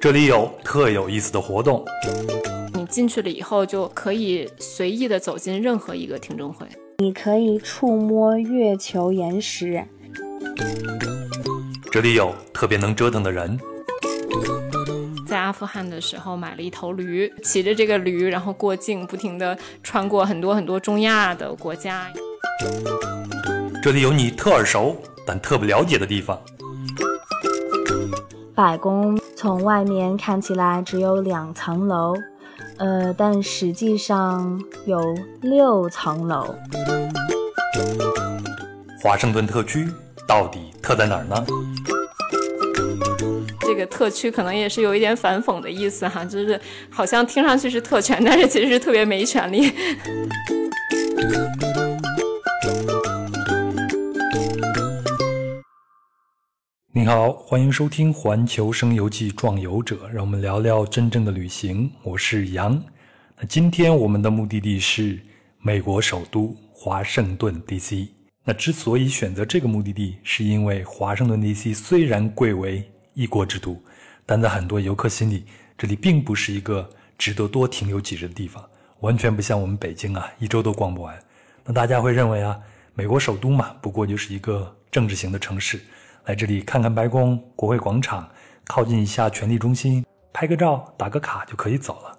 这里有特有意思的活动。你进去了以后，就可以随意的走进任何一个听证会。你可以触摸月球岩石。这里有特别能折腾的人。在阿富汗的时候，买了一头驴，骑着这个驴，然后过境，不停的穿过很多很多中亚的国家。这里有你特耳熟但特不了解的地方。白宫从外面看起来只有两层楼，呃，但实际上有六层楼。华盛顿特区到底特在哪儿呢？这个特区可能也是有一点反讽的意思哈，就是好像听上去是特权，但是其实是特别没权利。你好，欢迎收听《环球声游记·壮游者》，让我们聊聊真正的旅行。我是杨。那今天我们的目的地是美国首都华盛顿 DC。那之所以选择这个目的地，是因为华盛顿 DC 虽然贵为一国之都，但在很多游客心里，这里并不是一个值得多停留几日的地方，完全不像我们北京啊，一周都逛不完。那大家会认为啊，美国首都嘛，不过就是一个政治型的城市。来这里看看白宫、国会广场，靠近一下权力中心，拍个照、打个卡就可以走了。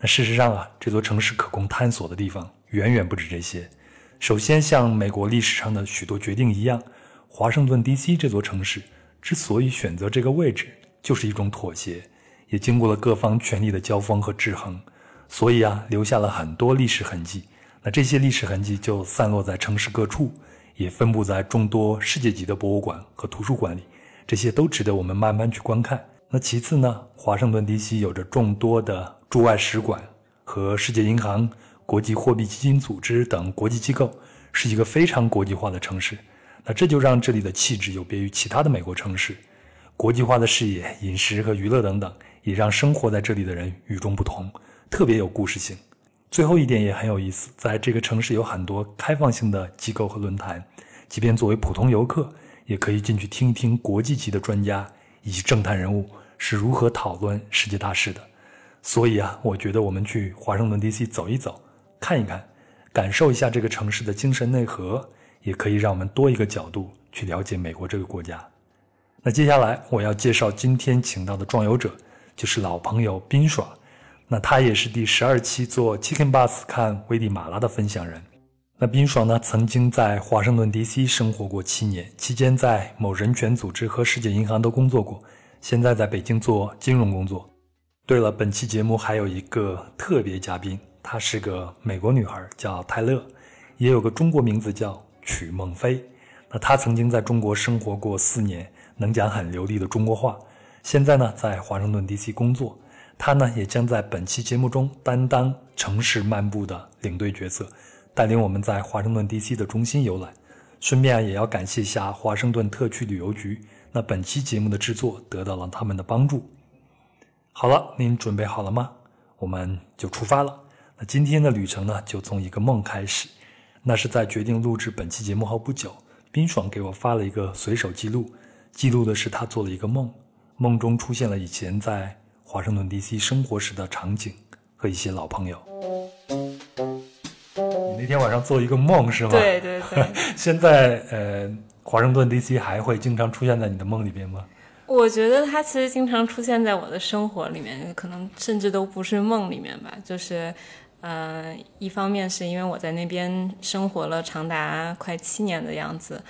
那事实上啊，这座城市可供探索的地方远远不止这些。首先，像美国历史上的许多决定一样，华盛顿 D.C. 这座城市之所以选择这个位置，就是一种妥协，也经过了各方权力的交锋和制衡，所以啊，留下了很多历史痕迹。那这些历史痕迹就散落在城市各处。也分布在众多世界级的博物馆和图书馆里，这些都值得我们慢慢去观看。那其次呢，华盛顿 D.C. 有着众多的驻外使馆和世界银行、国际货币基金组织等国际机构，是一个非常国际化的城市。那这就让这里的气质有别于其他的美国城市，国际化的视野、饮食和娱乐等等，也让生活在这里的人与众不同，特别有故事性。最后一点也很有意思，在这个城市有很多开放性的机构和论坛，即便作为普通游客，也可以进去听一听国际级的专家以及政坛人物是如何讨论世界大事的。所以啊，我觉得我们去华盛顿 D.C. 走一走，看一看，感受一下这个城市的精神内核，也可以让我们多一个角度去了解美国这个国家。那接下来我要介绍今天请到的壮游者，就是老朋友冰爽。那他也是第十二期做 Chicken Bus 看危地马拉的分享人。那冰爽呢，曾经在华盛顿 D.C. 生活过七年，期间在某人权组织和世界银行都工作过，现在在北京做金融工作。对了，本期节目还有一个特别嘉宾，她是个美国女孩，叫泰勒，也有个中国名字叫曲梦飞。那她曾经在中国生活过四年，能讲很流利的中国话。现在呢，在华盛顿 D.C. 工作。他呢，也将在本期节目中担当城市漫步的领队角色，带领我们在华盛顿 D.C. 的中心游览。顺便也要感谢一下华盛顿特区旅游局。那本期节目的制作得到了他们的帮助。好了，您准备好了吗？我们就出发了。那今天的旅程呢，就从一个梦开始。那是在决定录制本期节目后不久，冰爽给我发了一个随手记录，记录的是他做了一个梦，梦中出现了以前在。华盛顿 D.C. 生活时的场景和一些老朋友。你那天晚上做一个梦是吗？对对对。现在呃，华盛顿 D.C. 还会经常出现在你的梦里边吗？我觉得它其实经常出现在我的生活里面，可能甚至都不是梦里面吧。就是，呃，一方面是因为我在那边生活了长达快七年的样子。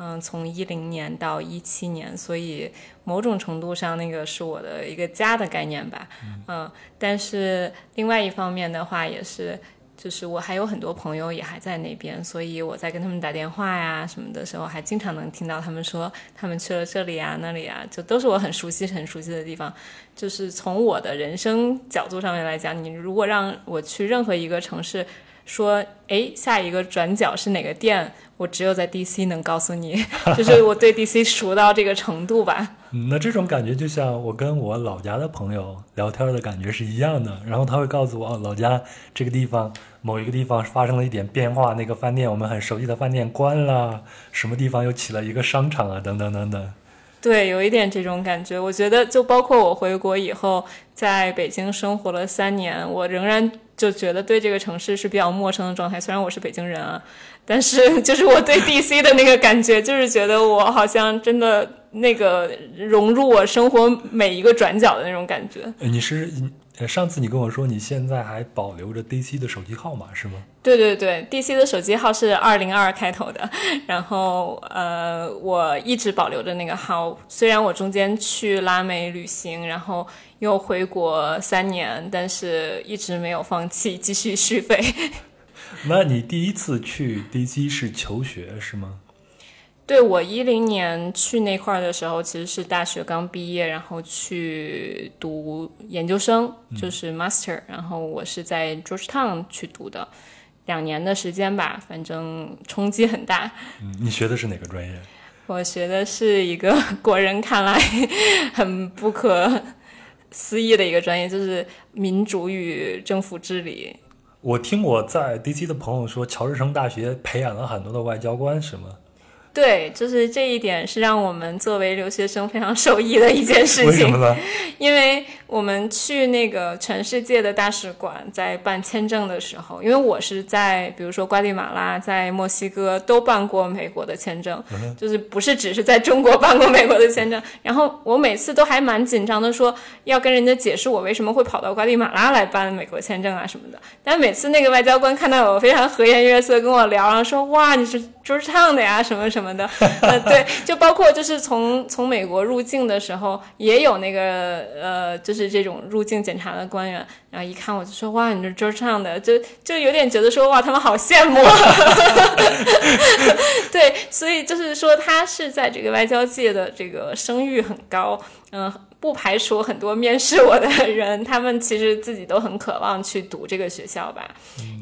嗯，从一零年到一七年，所以某种程度上，那个是我的一个家的概念吧。嗯，但是另外一方面的话，也是，就是我还有很多朋友也还在那边，所以我在跟他们打电话呀什么的时候，还经常能听到他们说他们去了这里啊那里啊，就都是我很熟悉很熟悉的地方。就是从我的人生角度上面来讲，你如果让我去任何一个城市，说哎下一个转角是哪个店？我只有在 DC 能告诉你，就是我对 DC 熟到这个程度吧。嗯，那这种感觉就像我跟我老家的朋友聊天的感觉是一样的。然后他会告诉我，老家这个地方某一个地方发生了一点变化，那个饭店我们很熟悉的饭店关了，什么地方又起了一个商场啊，等等等等。对，有一点这种感觉。我觉得，就包括我回国以后，在北京生活了三年，我仍然就觉得对这个城市是比较陌生的状态。虽然我是北京人啊，但是 就是我对 DC 的那个感觉，就是觉得我好像真的那个融入我生活每一个转角的那种感觉。你是？上次你跟我说你现在还保留着 DC 的手机号码是吗？对对对，DC 的手机号是二零二开头的，然后呃，我一直保留着那个号。虽然我中间去拉美旅行，然后又回国三年，但是一直没有放弃，继续续费。那你第一次去 DC 是求学是吗？对我一零年去那块儿的时候，其实是大学刚毕业，然后去读研究生，就是 master。然后我是在 Georgetown 去读的，两年的时间吧，反正冲击很大。嗯，你学的是哪个专业？我学的是一个国人看来很不可思议的一个专业，就是民主与政府治理。我听我在 DC 的朋友说，乔治城大学培养了很多的外交官，是吗？对，就是这一点是让我们作为留学生非常受益的一件事情。为什么呢？因为我们去那个全世界的大使馆在办签证的时候，因为我是在比如说瓜地马拉、在墨西哥都办过美国的签证，就是不是只是在中国办过美国的签证。然后我每次都还蛮紧张的，说要跟人家解释我为什么会跑到瓜地马拉来办美国签证啊什么的。但每次那个外交官看到我非常和颜悦色跟我聊，然后说哇你是就是唱的呀 什么什么。的，呃，对，就包括就是从从美国入境的时候，也有那个呃，就是这种入境检查的官员，然后一看我就说哇，你这就是唱的，就就有点觉得说哇，他们好羡慕。对，所以就是说他是在这个外交界的这个声誉很高，嗯，不排除很多面试我的人，他们其实自己都很渴望去读这个学校吧，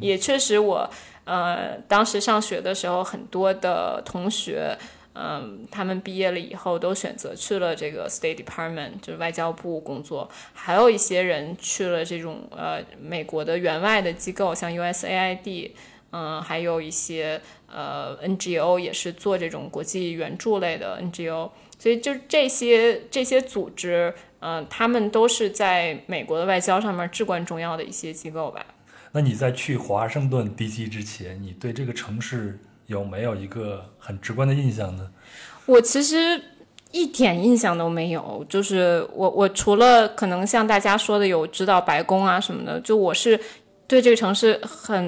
也确实我。呃，当时上学的时候，很多的同学，嗯，他们毕业了以后都选择去了这个 State Department，就是外交部工作，还有一些人去了这种呃美国的援外的机构，像 USAID，嗯，还有一些呃 NGO 也是做这种国际援助类的 NGO，所以就这些这些组织，嗯，他们都是在美国的外交上面至关重要的一些机构吧。那你在去华盛顿 DC 之前，你对这个城市有没有一个很直观的印象呢？我其实一点印象都没有，就是我我除了可能像大家说的有知道白宫啊什么的，就我是。对这个城市很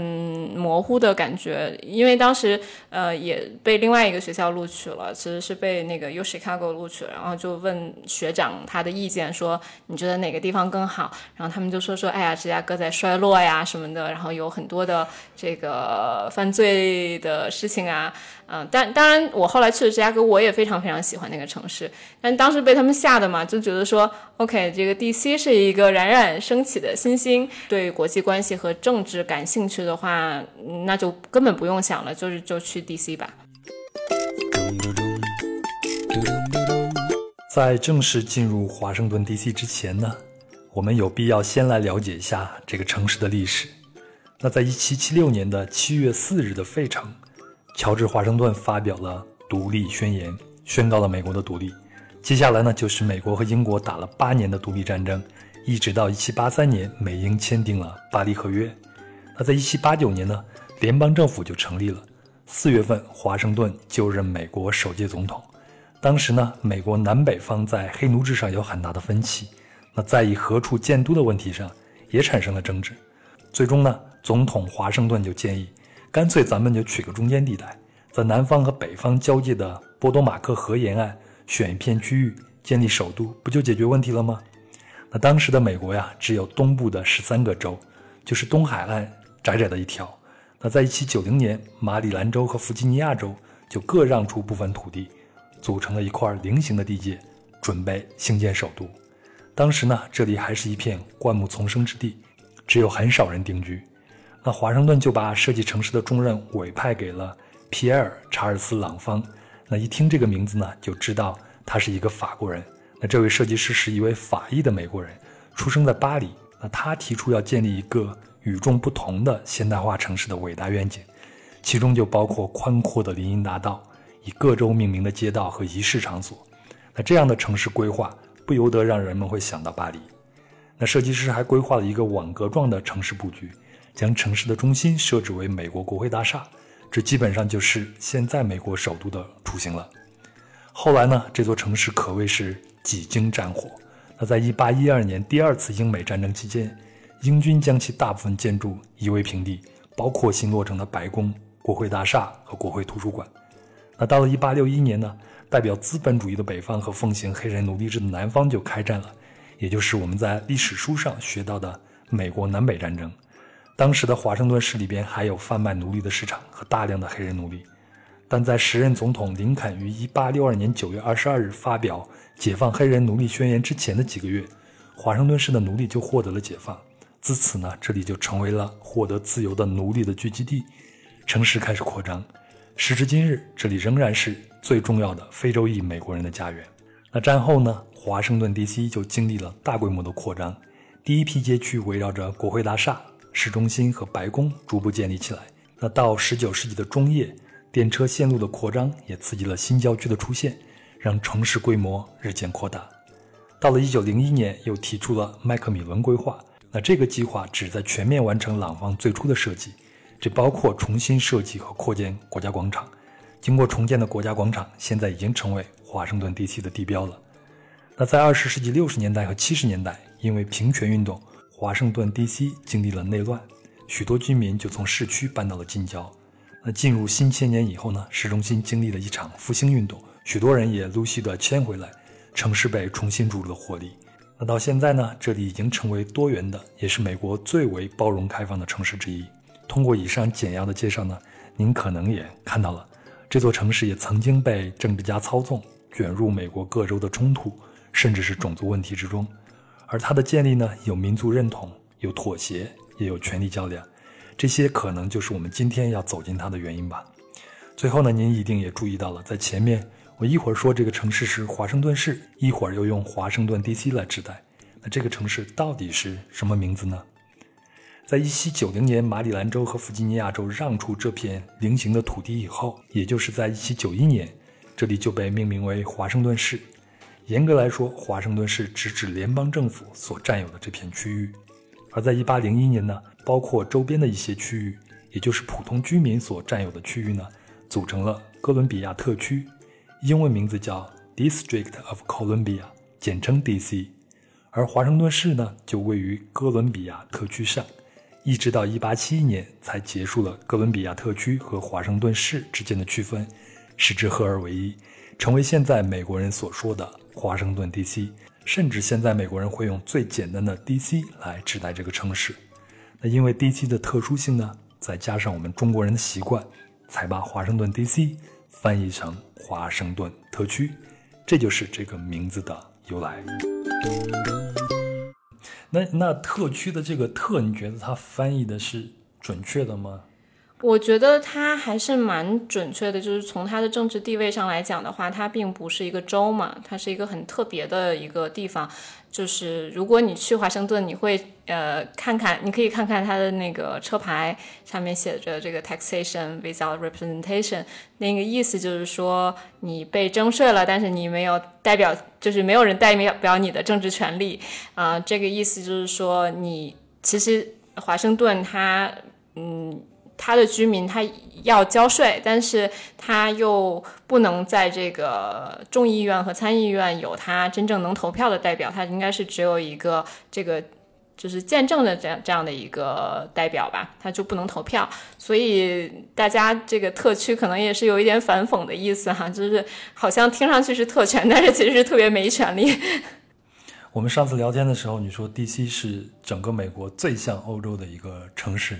模糊的感觉，因为当时呃也被另外一个学校录取了，其实是被那个 U Chicago 录取了，然后就问学长他的意见，说你觉得哪个地方更好？然后他们就说说，哎呀，芝加哥在衰落呀什么的，然后有很多的这个犯罪的事情啊。嗯，但当然，我后来去了芝加哥，我也非常非常喜欢那个城市。但当时被他们吓的嘛，就觉得说，OK，这个 DC 是一个冉冉升起的新星，对国际关系和政治感兴趣的话，那就根本不用想了，就是就去 DC 吧。在正式进入华盛顿 DC 之前呢，我们有必要先来了解一下这个城市的历史。那在1776年的7月4日的费城。乔治·华盛顿发表了独立宣言，宣告了美国的独立。接下来呢，就是美国和英国打了八年的独立战争，一直到1783年，美英签订了巴黎合约。那在1789年呢，联邦政府就成立了。四月份，华盛顿就任美国首届总统。当时呢，美国南北方在黑奴制上有很大的分歧，那在以何处建都的问题上也产生了争执。最终呢，总统华盛顿就建议。干脆咱们就取个中间地带，在南方和北方交界的波多马克河沿岸选一片区域建立首都，不就解决问题了吗？那当时的美国呀，只有东部的十三个州，就是东海岸窄窄的一条。那在一七九零年，马里兰州和弗吉尼亚州就各让出部分土地，组成了一块菱形的地界，准备兴建首都。当时呢，这里还是一片灌木丛生之地，只有很少人定居。那华盛顿就把设计城市的重任委派给了皮埃尔·查尔斯·朗方。那一听这个名字呢，就知道他是一个法国人。那这位设计师是一位法裔的美国人，出生在巴黎。那他提出要建立一个与众不同的现代化城市的伟大愿景，其中就包括宽阔的林荫大道、以各州命名的街道和仪式场所。那这样的城市规划不由得让人们会想到巴黎。那设计师还规划了一个网格状的城市布局，将城市的中心设置为美国国会大厦，这基本上就是现在美国首都的雏形了。后来呢，这座城市可谓是几经战火。那在1812年第二次英美战争期间，英军将其大部分建筑夷为平地，包括新落成的白宫、国会大厦和国会图书馆。那到了1861年呢，代表资本主义的北方和奉行黑人奴隶制的南方就开战了。也就是我们在历史书上学到的美国南北战争，当时的华盛顿市里边还有贩卖奴隶的市场和大量的黑人奴隶，但在时任总统林肯于1862年9月22日发表解放黑人奴隶宣言之前的几个月，华盛顿市的奴隶就获得了解放，自此呢，这里就成为了获得自由的奴隶的聚集地，城市开始扩张，时至今日，这里仍然是最重要的非洲裔美国人的家园。那战后呢？华盛顿 DC 就经历了大规模的扩张，第一批街区围绕着国会大厦、市中心和白宫逐步建立起来。那到19世纪的中叶，电车线路的扩张也刺激了新郊区的出现，让城市规模日渐扩大。到了1901年，又提出了麦克米伦规划。那这个计划旨在全面完成廊坊最初的设计，这包括重新设计和扩建国家广场。经过重建的国家广场，现在已经成为华盛顿地区的地标了。那在二十世纪六十年代和七十年代，因为平权运动，华盛顿 DC 经历了内乱，许多居民就从市区搬到了近郊。那进入新千年以后呢，市中心经历了一场复兴运动，许多人也陆续的迁回来，城市被重新注入了活力。那到现在呢，这里已经成为多元的，也是美国最为包容开放的城市之一。通过以上简要的介绍呢，您可能也看到了，这座城市也曾经被政治家操纵，卷入美国各州的冲突。甚至是种族问题之中，而它的建立呢，有民族认同，有妥协，也有权力较量，这些可能就是我们今天要走进它的原因吧。最后呢，您一定也注意到了，在前面我一会儿说这个城市是华盛顿市，一会儿又用华盛顿 DC 来指代，那这个城市到底是什么名字呢？在一七九零年马里兰州和弗吉尼亚州让出这片菱形的土地以后，也就是在一七九一年，这里就被命名为华盛顿市。严格来说，华盛顿市直指联邦政府所占有的这片区域，而在1801年呢，包括周边的一些区域，也就是普通居民所占有的区域呢，组成了哥伦比亚特区，英文名字叫 District of Columbia，简称 DC。而华盛顿市呢，就位于哥伦比亚特区上，一直到1871年才结束了哥伦比亚特区和华盛顿市之间的区分，使之合二为一，成为现在美国人所说的。华盛顿 DC，甚至现在美国人会用最简单的 DC 来指代这个城市。那因为 DC 的特殊性呢，再加上我们中国人的习惯，才把华盛顿 DC 翻译成华盛顿特区，这就是这个名字的由来。那那特区的这个特，你觉得它翻译的是准确的吗？我觉得它还是蛮准确的，就是从它的政治地位上来讲的话，它并不是一个州嘛，它是一个很特别的一个地方。就是如果你去华盛顿，你会呃看看，你可以看看它的那个车牌上面写着这个 taxation without representation，那个意思就是说你被征税了，但是你没有代表，就是没有人代表表你的政治权利啊。这个意思就是说你其实华盛顿它嗯。他的居民他要交税，但是他又不能在这个众议院和参议院有他真正能投票的代表，他应该是只有一个这个就是见证的这样这样的一个代表吧，他就不能投票。所以大家这个特区可能也是有一点反讽的意思哈，就是好像听上去是特权，但是其实是特别没权利。我们上次聊天的时候，你说 D.C. 是整个美国最像欧洲的一个城市。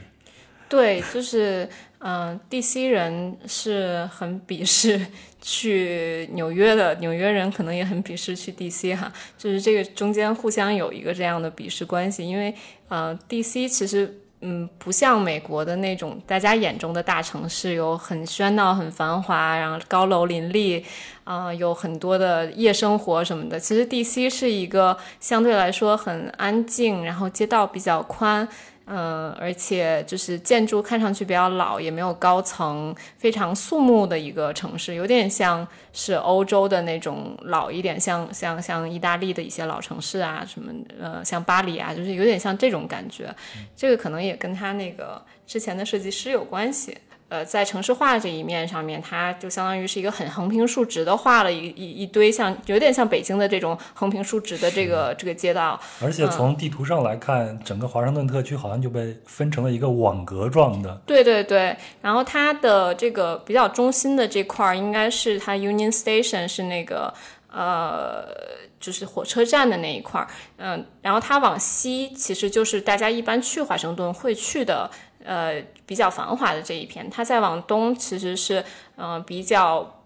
对，就是，嗯，DC 人是很鄙视去纽约的，纽约人可能也很鄙视去 DC 哈，就是这个中间互相有一个这样的鄙视关系，因为，呃，DC 其实，嗯，不像美国的那种大家眼中的大城市，有很喧闹、很繁华，然后高楼林立，啊，有很多的夜生活什么的。其实 DC 是一个相对来说很安静，然后街道比较宽。嗯，而且就是建筑看上去比较老，也没有高层，非常肃穆的一个城市，有点像是欧洲的那种老一点，像像像意大利的一些老城市啊，什么呃，像巴黎啊，就是有点像这种感觉。这个可能也跟他那个之前的设计师有关系。呃，在城市化这一面上面，它就相当于是一个很横平竖直的画了一一一堆像有点像北京的这种横平竖直的这个这个街道。而且从地图上来看，整个华盛顿特区好像就被分成了一个网格状的。对对对，然后它的这个比较中心的这块儿，应该是它 Union Station 是那个呃，就是火车站的那一块儿。嗯，然后它往西其实就是大家一般去华盛顿会去的。呃，比较繁华的这一片，它再往东其实是，嗯，比较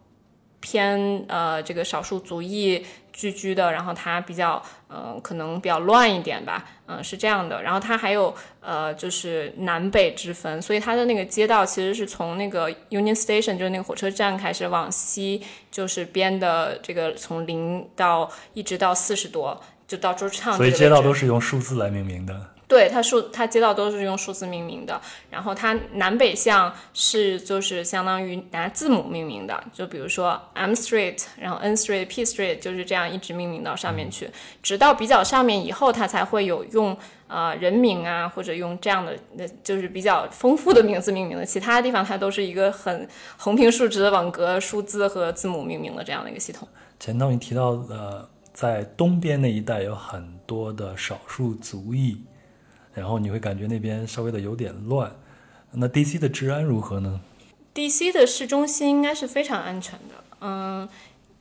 偏呃这个少数族裔聚居的，然后它比较，嗯，可能比较乱一点吧，嗯，是这样的。然后它还有呃，就是南北之分，所以它的那个街道其实是从那个 Union Station，就是那个火车站开始往西，就是编的这个从零到一直到四十多，就到周畅。所以街道都是用数字来命名的。对它数，它街道都是用数字命名的，然后它南北向是就是相当于拿字母命名的，就比如说 M Street，然后 N Street、P Street 就是这样一直命名到上面去，直到比较上面以后，它才会有用呃人名啊或者用这样的，那就是比较丰富的名字命名的。其他地方它都是一个很横平竖直的网格数字和字母命名的这样的一个系统。前头你提到呃，在东边那一带有很多的少数族裔。然后你会感觉那边稍微的有点乱，那 DC 的治安如何呢？DC 的市中心应该是非常安全的，嗯，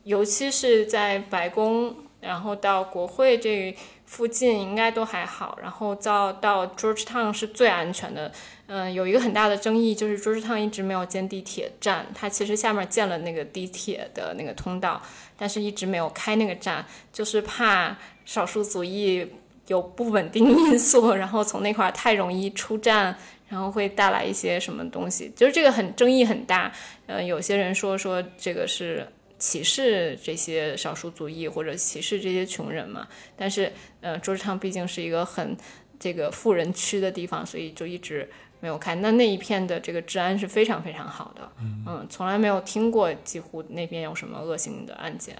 尤其是在白宫，然后到国会这附近应该都还好，然后到到 Georgetown 是最安全的，嗯，有一个很大的争议就是 Georgetown 一直没有建地铁站，它其实下面建了那个地铁的那个通道，但是一直没有开那个站，就是怕少数族裔。有不稳定因素，然后从那块太容易出站，然后会带来一些什么东西，就是这个很争议很大。呃，有些人说说这个是歧视这些少数族裔或者歧视这些穷人嘛。但是，呃，桌子上毕竟是一个很这个富人区的地方，所以就一直没有开。那那一片的这个治安是非常非常好的，嗯，从来没有听过几乎那边有什么恶性的案件。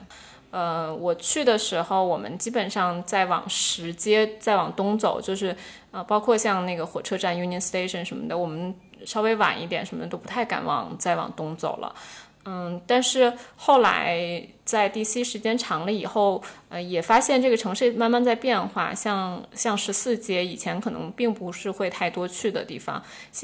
呃，我去的时候，我们基本上在往石街再往东走，就是呃，包括像那个火车站 Union Station 什么的，我们稍微晚一点，什么都不太敢往再往东走了。嗯，但是后来在 DC 时间长了以后，呃，也发现这个城市慢慢在变化。像像十四街以前可能并不是会太多去的地方，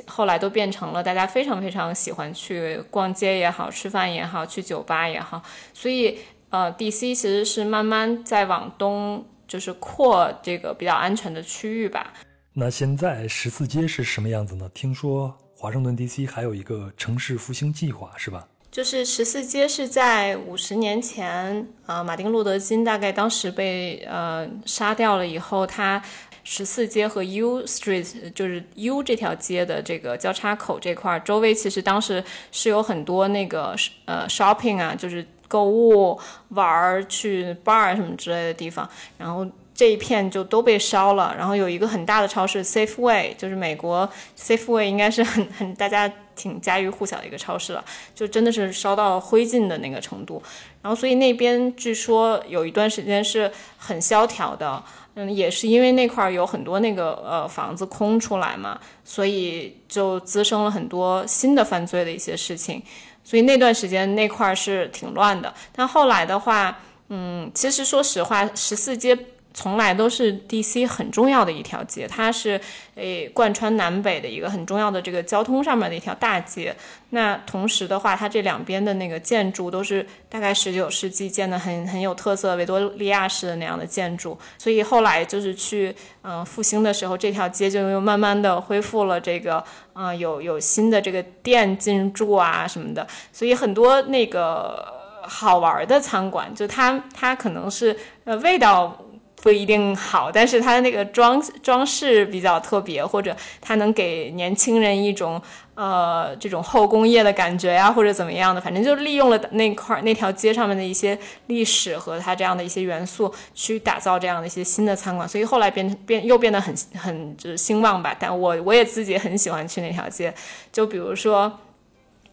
后来都变成了大家非常非常喜欢去逛街也好，吃饭也好，去酒吧也好，所以。呃，DC 其实是慢慢在往东，就是扩这个比较安全的区域吧。那现在十四街是什么样子呢？听说华盛顿 DC 还有一个城市复兴计划，是吧？就是十四街是在五十年前，呃，马丁路德金大概当时被呃杀掉了以后，他十四街和 U Street 就是 U 这条街的这个交叉口这块周围，其实当时是有很多那个呃 shopping 啊，就是。购物、玩儿、去 bar 什么之类的地方，然后这一片就都被烧了。然后有一个很大的超市 Safeway，就是美国 Safeway 应该是很很大家挺家喻户晓的一个超市了，就真的是烧到灰烬的那个程度。然后所以那边据说有一段时间是很萧条的，嗯，也是因为那块有很多那个呃房子空出来嘛，所以就滋生了很多新的犯罪的一些事情。所以那段时间那块儿是挺乱的，但后来的话，嗯，其实说实话，十四街。从来都是 DC 很重要的一条街，它是诶贯穿南北的一个很重要的这个交通上面的一条大街。那同时的话，它这两边的那个建筑都是大概十九世纪建的，很很有特色，维多利亚式的那样的建筑。所以后来就是去嗯复兴的时候，这条街就又慢慢的恢复了这个嗯有有新的这个店进驻啊什么的。所以很多那个好玩的餐馆，就它它可能是呃味道。不一定好，但是它的那个装装饰比较特别，或者它能给年轻人一种呃这种后工业的感觉呀，或者怎么样的，反正就利用了那块那条街上面的一些历史和它这样的一些元素，去打造这样的一些新的餐馆，所以后来变变又变得很很就是兴旺吧。但我我也自己很喜欢去那条街，就比如说。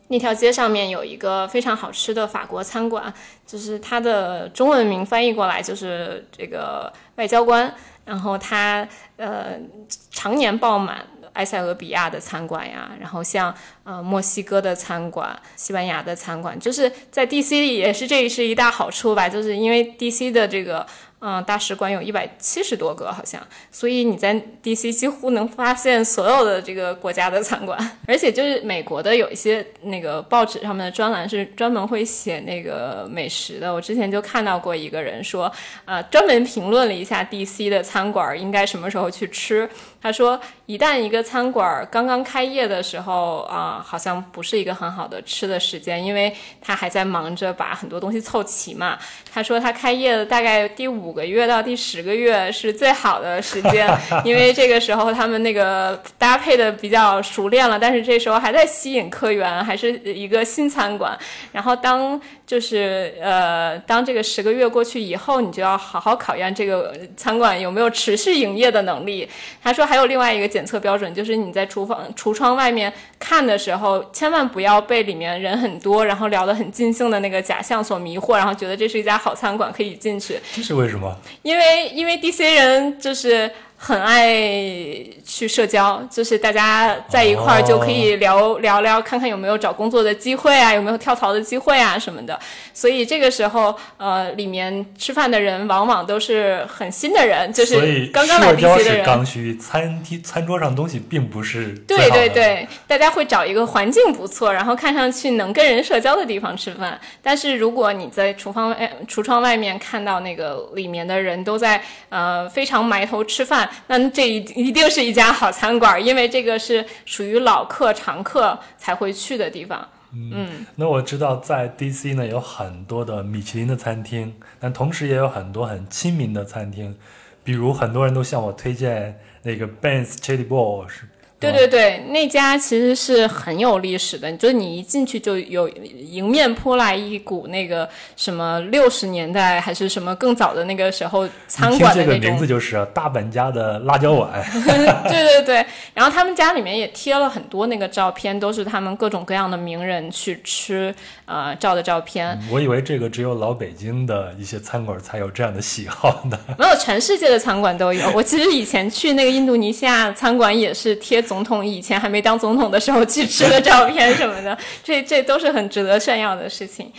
那条街上面有一个非常好吃的法国餐馆，就是它的中文名翻译过来就是这个外交官。然后它呃常年爆满埃塞俄比亚的餐馆呀，然后像呃墨西哥的餐馆、西班牙的餐馆，就是在 DC 也是这是一大好处吧，就是因为 DC 的这个。嗯，大使馆有一百七十多个，好像，所以你在 DC 几乎能发现所有的这个国家的餐馆，而且就是美国的有一些那个报纸上面的专栏是专门会写那个美食的。我之前就看到过一个人说，呃，专门评论了一下 DC 的餐馆应该什么时候去吃。他说，一旦一个餐馆刚刚开业的时候啊，好像不是一个很好的吃的时间，因为他还在忙着把很多东西凑齐嘛。他说他开业的大概第五个月到第十个月是最好的时间，因为这个时候他们那个搭配的比较熟练了，但是这时候还在吸引客源，还是一个新餐馆。然后当就是呃，当这个十个月过去以后，你就要好好考验这个餐馆有没有持续营业的能力。他说还有另外一个检测标准，就是你在厨房橱窗外面看的时候，千万不要被里面人很多，然后聊得很尽兴的那个假象所迷惑，然后觉得这是一家好餐馆可以进去。这是为什么？因为因为 DC 人就是。很爱去社交，就是大家在一块儿就可以聊聊聊，看看有没有找工作的机会啊，有没有跳槽的机会啊什么的。所以这个时候，呃，里面吃饭的人往往都是很新的人，就是刚刚来 DC 的人。刚需，餐厅餐桌上东西并不是。对对对，大家会找一个环境不错，然后看上去能跟人社交的地方吃饭。但是如果你在厨房外、橱窗外面看到那个里面的人都在呃非常埋头吃饭。那这一一定是一家好餐馆，因为这个是属于老客常客才会去的地方。嗯，那我知道在 DC 呢有很多的米其林的餐厅，但同时也有很多很亲民的餐厅，比如很多人都向我推荐那个 Ben's Chili Bowl 是。对对对，那家其实是很有历史的，就是你一进去就有迎面扑来一股那个什么六十年代还是什么更早的那个时候餐馆的那种。这个名字就是大本家的辣椒碗。对对对，然后他们家里面也贴了很多那个照片，都是他们各种各样的名人去吃呃照的照片。我以为这个只有老北京的一些餐馆才有这样的喜好呢。没有，全世界的餐馆都有。我其实以前去那个印度尼西亚餐馆也是贴。总统以前还没当总统的时候去吃的照片什么的，这这都是很值得炫耀的事情。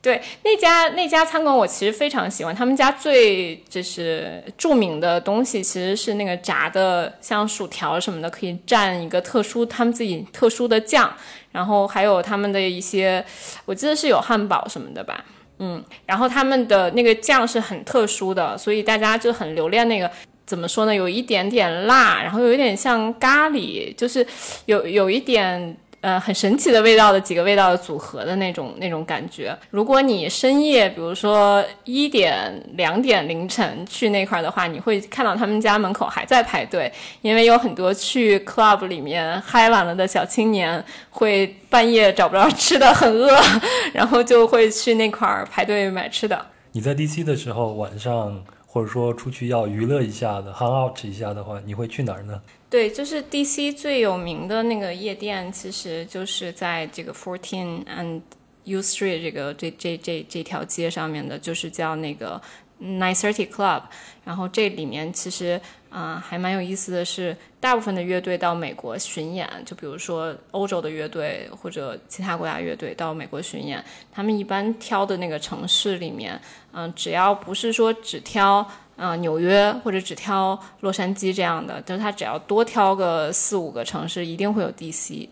对那家那家餐馆，我其实非常喜欢。他们家最就是著名的东西，其实是那个炸的像薯条什么的，可以蘸一个特殊他们自己特殊的酱，然后还有他们的一些，我记得是有汉堡什么的吧，嗯，然后他们的那个酱是很特殊的，所以大家就很留恋那个。怎么说呢？有一点点辣，然后有一点像咖喱，就是有有一点呃很神奇的味道的几个味道的组合的那种那种感觉。如果你深夜，比如说一点两点凌晨去那块的话，你会看到他们家门口还在排队，因为有很多去 club 里面嗨完了的小青年会半夜找不着吃的，很饿，然后就会去那块排队买吃的。你在 DC 的时候晚上？或者说出去要娱乐一下的，hang out 一下的话，你会去哪儿呢？对，就是 DC 最有名的那个夜店，其实就是在这个 Fourteen and you Street 这个这这这这条街上面的，就是叫那个 Nine Thirty Club。然后这里面其实啊还蛮有意思的是，大部分的乐队到美国巡演，就比如说欧洲的乐队或者其他国家乐队到美国巡演，他们一般挑的那个城市里面。嗯，只要不是说只挑啊纽约或者只挑洛杉矶这样的，就是他只要多挑个四五个城市，一定会有 DC，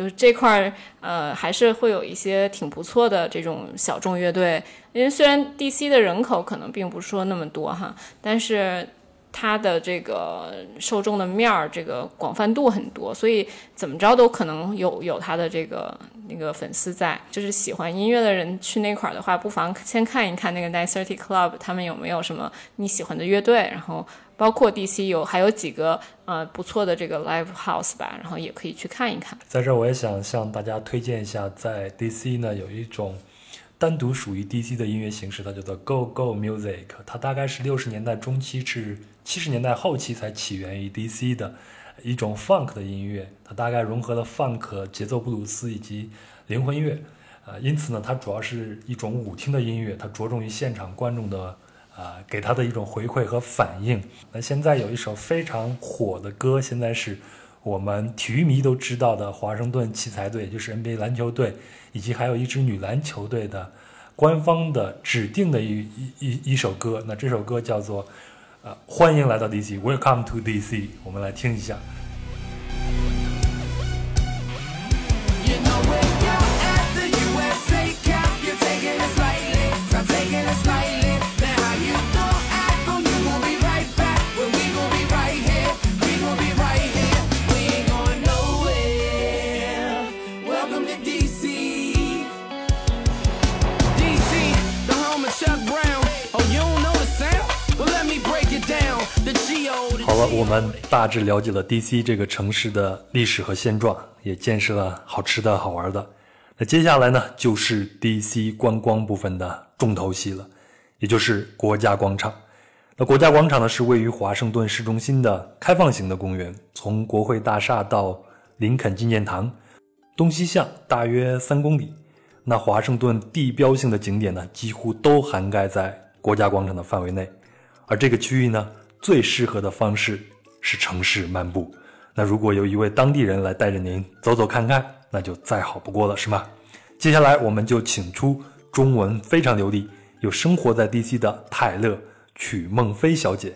就是这块儿呃还是会有一些挺不错的这种小众乐队。因为虽然 DC 的人口可能并不是说那么多哈，但是它的这个受众的面儿，这个广泛度很多，所以怎么着都可能有有它的这个那个粉丝在。就是喜欢音乐的人去那块儿的话，不妨先看一看那个 Nine Thirty Club，他们有没有什么你喜欢的乐队，然后包括 DC 有还有几个呃不错的这个 Live House 吧，然后也可以去看一看。在这儿我也想向大家推荐一下，在 DC 呢有一种。单独属于 DC 的音乐形式，它叫做 Go Go Music。它大概是六十年代中期至七十年代后期才起源于 DC 的一种 Funk 的音乐。它大概融合了 Funk、节奏布鲁斯以及灵魂乐。啊，因此呢，它主要是一种舞厅的音乐，它着重于现场观众的啊给他的一种回馈和反应。那现在有一首非常火的歌，现在是。我们体育迷都知道的华盛顿奇才队，就是 NBA 篮球队，以及还有一支女篮球队的官方的指定的一一一一首歌。那这首歌叫做《呃欢迎来到 DC，Welcome to DC》，我们来听一下。我们大致了解了 DC 这个城市的历史和现状，也见识了好吃的好玩的。那接下来呢，就是 DC 观光部分的重头戏了，也就是国家广场。那国家广场呢，是位于华盛顿市中心的开放型的公园，从国会大厦到林肯纪念堂，东西向大约三公里。那华盛顿地标性的景点呢，几乎都涵盖在国家广场的范围内，而这个区域呢。最适合的方式是城市漫步。那如果有一位当地人来带着您走走看看，那就再好不过了，是吗？接下来我们就请出中文非常流利、有生活在 DC 的泰勒曲梦飞小姐，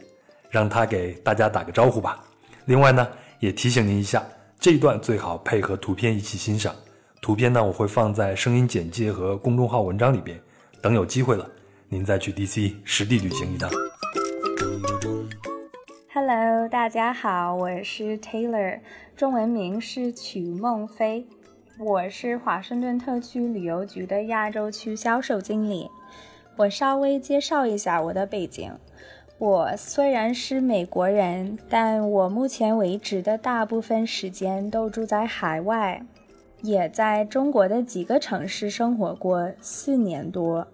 让她给大家打个招呼吧。另外呢，也提醒您一下，这一段最好配合图片一起欣赏。图片呢，我会放在声音简介和公众号文章里边。等有机会了，您再去 DC 实地旅行一趟。Hello，大家好，我是 Taylor，中文名是曲梦飞，我是华盛顿特区旅游局的亚洲区销售经理。我稍微介绍一下我的背景。我虽然是美国人，但我目前为止的大部分时间都住在海外，也在中国的几个城市生活过四年多。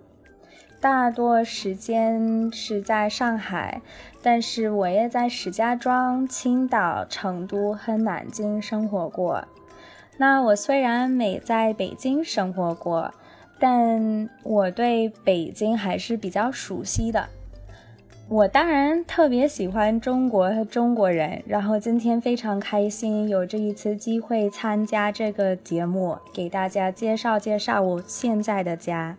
大多时间是在上海，但是我也在石家庄、青岛、成都和南京生活过。那我虽然没在北京生活过，但我对北京还是比较熟悉的。我当然特别喜欢中国和中国人，然后今天非常开心有这一次机会参加这个节目，给大家介绍介绍我现在的家。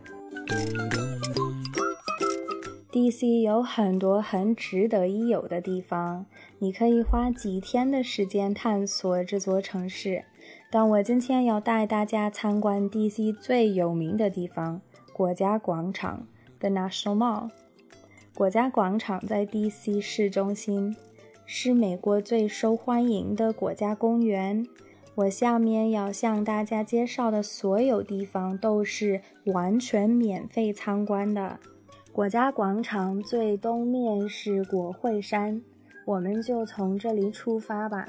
DC 有很多很值得一游的地方，你可以花几天的时间探索这座城市。但我今天要带大家参观 DC 最有名的地方——国家广场 （The National Mall）。国家广场在 DC 市中心，是美国最受欢迎的国家公园。我下面要向大家介绍的所有地方都是完全免费参观的。国家广场最东面是国会山，我们就从这里出发吧。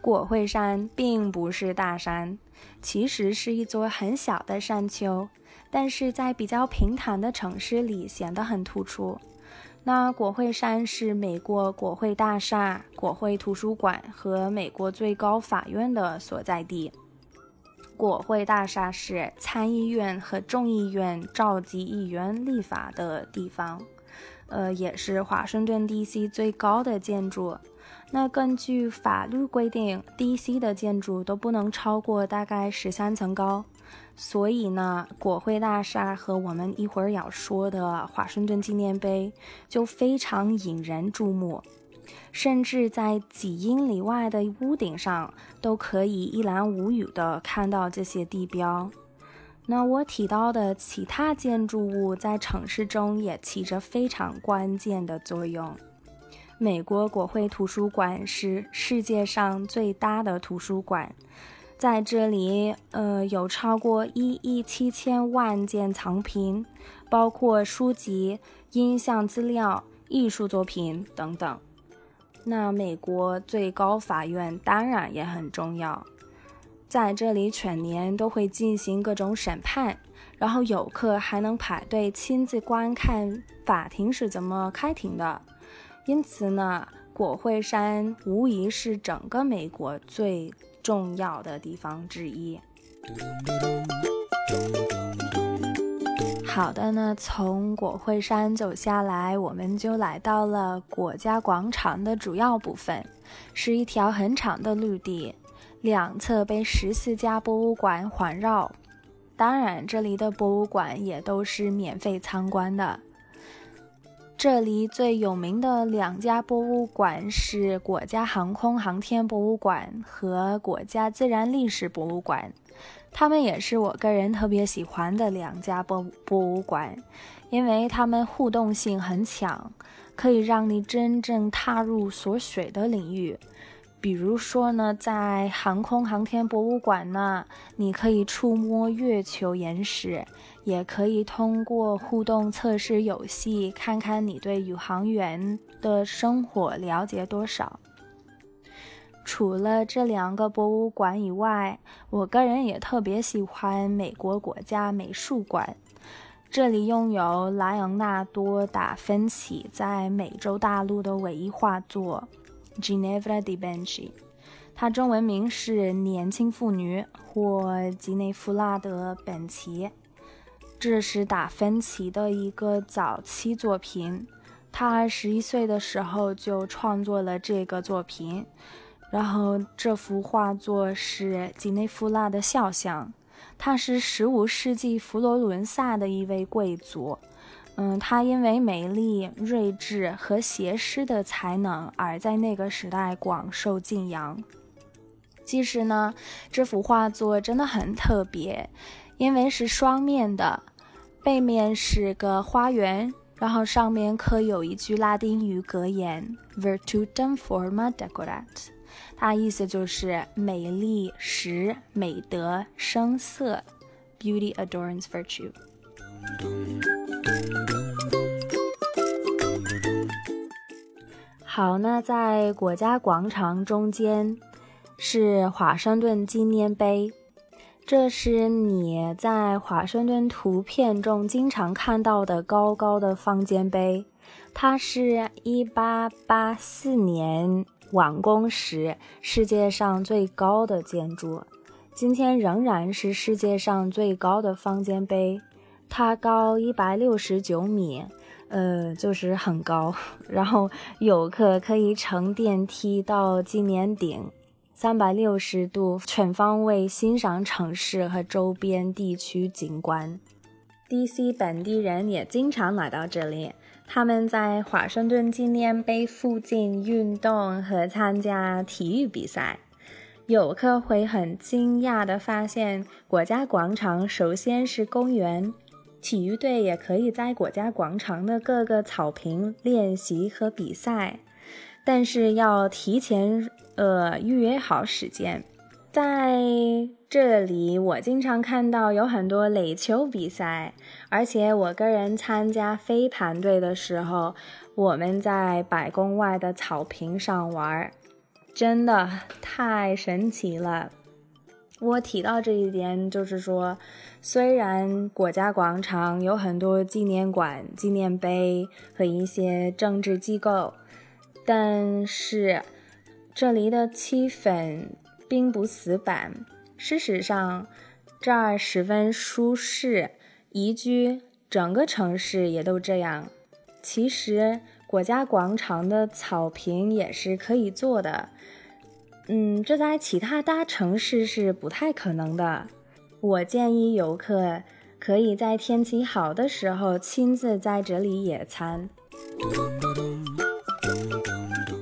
国会山并不是大山，其实是一座很小的山丘，但是在比较平坦的城市里显得很突出。那国会山是美国国会大厦、国会图书馆和美国最高法院的所在地。国会大厦是参议院和众议院召集议员立法的地方，呃，也是华盛顿 DC 最高的建筑。那根据法律规定，DC 的建筑都不能超过大概十三层高，所以呢，国会大厦和我们一会儿要说的华盛顿纪念碑就非常引人注目。甚至在几英里外的屋顶上，都可以一览无余地看到这些地标。那我提到的其他建筑物在城市中也起着非常关键的作用。美国国会图书馆是世界上最大的图书馆，在这里，呃，有超过一亿七千万件藏品，包括书籍、音像资料、艺术作品等等。那美国最高法院当然也很重要，在这里全年都会进行各种审判，然后游客还能排队亲自观看法庭是怎么开庭的。因此呢，国会山无疑是整个美国最重要的地方之一。好的呢，从国会山走下来，我们就来到了国家广场的主要部分，是一条很长的绿地，两侧被十四家博物馆环绕。当然，这里的博物馆也都是免费参观的。这里最有名的两家博物馆是国家航空航天博物馆和国家自然历史博物馆，他们也是我个人特别喜欢的两家博博物馆，因为他们互动性很强，可以让你真正踏入所学的领域。比如说呢，在航空航天博物馆呢，你可以触摸月球岩石。也可以通过互动测试游戏，看看你对宇航员的生活了解多少。除了这两个博物馆以外，我个人也特别喜欢美国国家美术馆。这里拥有莱昂纳多·达芬奇在美洲大陆的唯一画作《Ginevra di Benci》，它中文名是《年轻妇女》或吉内弗拉德·本奇。这是达芬奇的一个早期作品，他二十一岁的时候就创作了这个作品。然后这幅画作是吉内弗拉的肖像，他是十五世纪佛罗伦萨的一位贵族。嗯，他因为美丽、睿智和写诗的才能而在那个时代广受敬仰。其实呢，这幅画作真的很特别，因为是双面的。背面是个花园，然后上面刻有一句拉丁语格言 “Virtutum forma decorat”，它意思就是美丽使美德生色，Beauty adorns virtue。好，那在国家广场中间是华盛顿纪念碑。这是你在华盛顿图片中经常看到的高高的方尖碑，它是一八八四年完工时世界上最高的建筑，今天仍然是世界上最高的方尖碑，它高一百六十九米，呃，就是很高，然后游客可以乘电梯到纪念顶。三百六十度全方位欣赏城市和周边地区景观。D.C. 本地人也经常来到这里，他们在华盛顿纪念碑附近运动和参加体育比赛。游客会很惊讶地发现，国家广场首先是公园，体育队也可以在国家广场的各个草坪练习和比赛。但是要提前呃预约好时间，在这里我经常看到有很多垒球比赛，而且我个人参加飞盘队的时候，我们在白宫外的草坪上玩，真的太神奇了。我提到这一点，就是说，虽然国家广场有很多纪念馆、纪念碑和一些政治机构。但是，这里的气氛并不死板。事实上，这儿十分舒适宜居，整个城市也都这样。其实，国家广场的草坪也是可以坐的。嗯，这在其他大城市是不太可能的。我建议游客可以在天气好的时候亲自在这里野餐。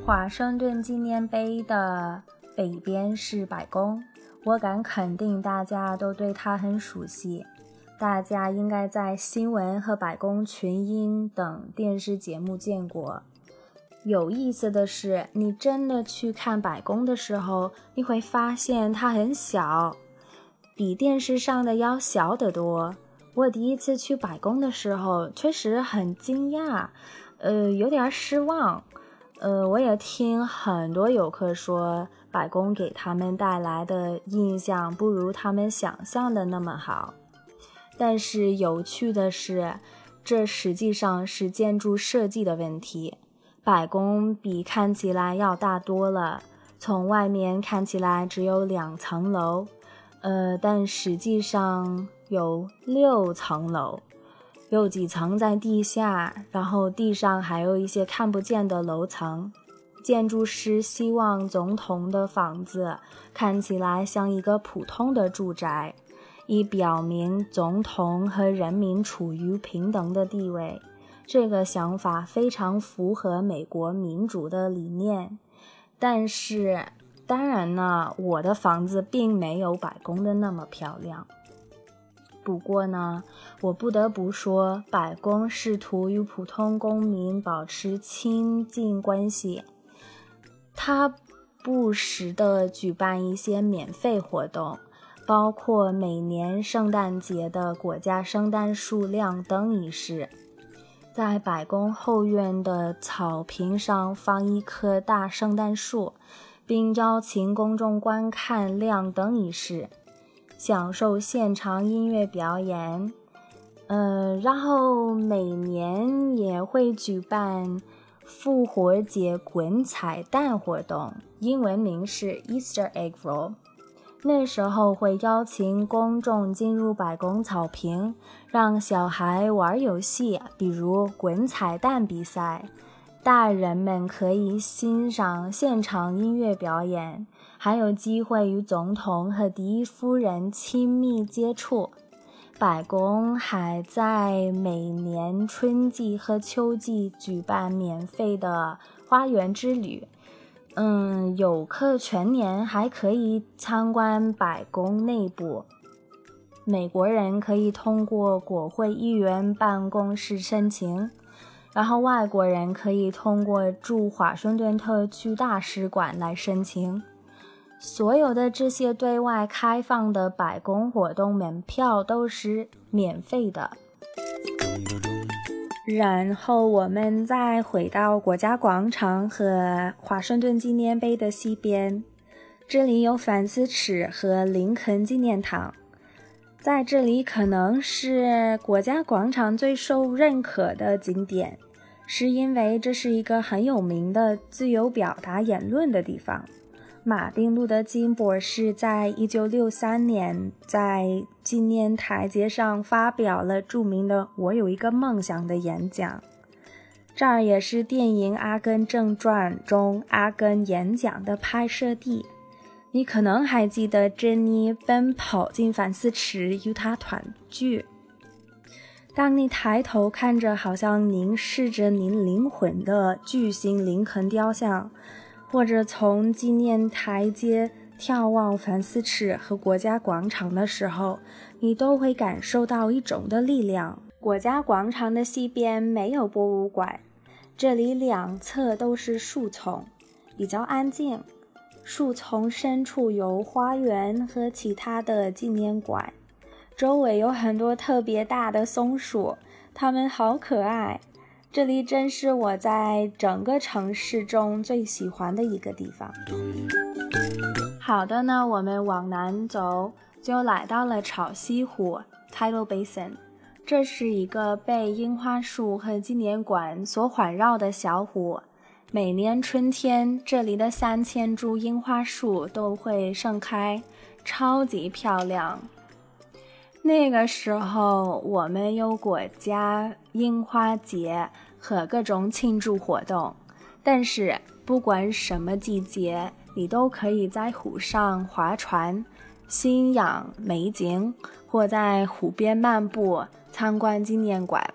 华盛顿纪念碑的北边是白宫，我敢肯定大家都对它很熟悉。大家应该在新闻和白宫群英等电视节目见过。有意思的是，你真的去看白宫的时候，你会发现它很小，比电视上的要小得多。我第一次去白宫的时候，确实很惊讶，呃，有点失望。呃，我也听很多游客说，白宫给他们带来的印象不如他们想象的那么好。但是有趣的是，这实际上是建筑设计的问题。白宫比看起来要大多了，从外面看起来只有两层楼，呃，但实际上有六层楼，有几层在地下，然后地上还有一些看不见的楼层。建筑师希望总统的房子看起来像一个普通的住宅。以表明总统和人民处于平等的地位，这个想法非常符合美国民主的理念。但是，当然呢，我的房子并没有白宫的那么漂亮。不过呢，我不得不说，白宫试图与普通公民保持亲近关系，他不时的举办一些免费活动。包括每年圣诞节的国家圣诞树亮灯仪式，在白宫后院的草坪上放一棵大圣诞树，并邀请公众观看亮灯仪式，享受现场音乐表演。嗯，然后每年也会举办复活节滚彩蛋活动，英文名是 Easter Egg Roll。那时候会邀请公众进入白宫草坪，让小孩玩游戏，比如滚彩蛋比赛。大人们可以欣赏现场音乐表演，还有机会与总统和第一夫人亲密接触。白宫还在每年春季和秋季举办免费的花园之旅。嗯，游客全年还可以参观白宫内部。美国人可以通过国会议员办公室申请，然后外国人可以通过驻华盛顿特区大使馆来申请。所有的这些对外开放的白宫活动门票都是免费的。然后我们再回到国家广场和华盛顿纪念碑的西边，这里有反思池和林肯纪念堂。在这里可能是国家广场最受认可的景点，是因为这是一个很有名的自由表达言论的地方。马丁·路德·金博士在一九六三年在纪念台阶上发表了著名的“我有一个梦想”的演讲。这儿也是电影《阿根正传》中阿根演讲的拍摄地。你可能还记得珍妮奔跑进反思池与他团聚。当你抬头看着好像凝视着您灵魂的巨型林肯雕像。或者从纪念台阶眺望反思池和国家广场的时候，你都会感受到一种的力量。国家广场的西边没有博物馆，这里两侧都是树丛，比较安静。树丛深处有花园和其他的纪念馆，周围有很多特别大的松鼠，它们好可爱。这里真是我在整个城市中最喜欢的一个地方。好的呢，我们往南走，就来到了潮汐湖 （Tidal Basin）。这是一个被樱花树和纪念馆所环绕的小湖。每年春天，这里的三千株樱花树都会盛开，超级漂亮。那个时候，我们有国家樱花节和各种庆祝活动。但是，不管什么季节，你都可以在湖上划船、欣赏美景，或在湖边漫步、参观纪念馆。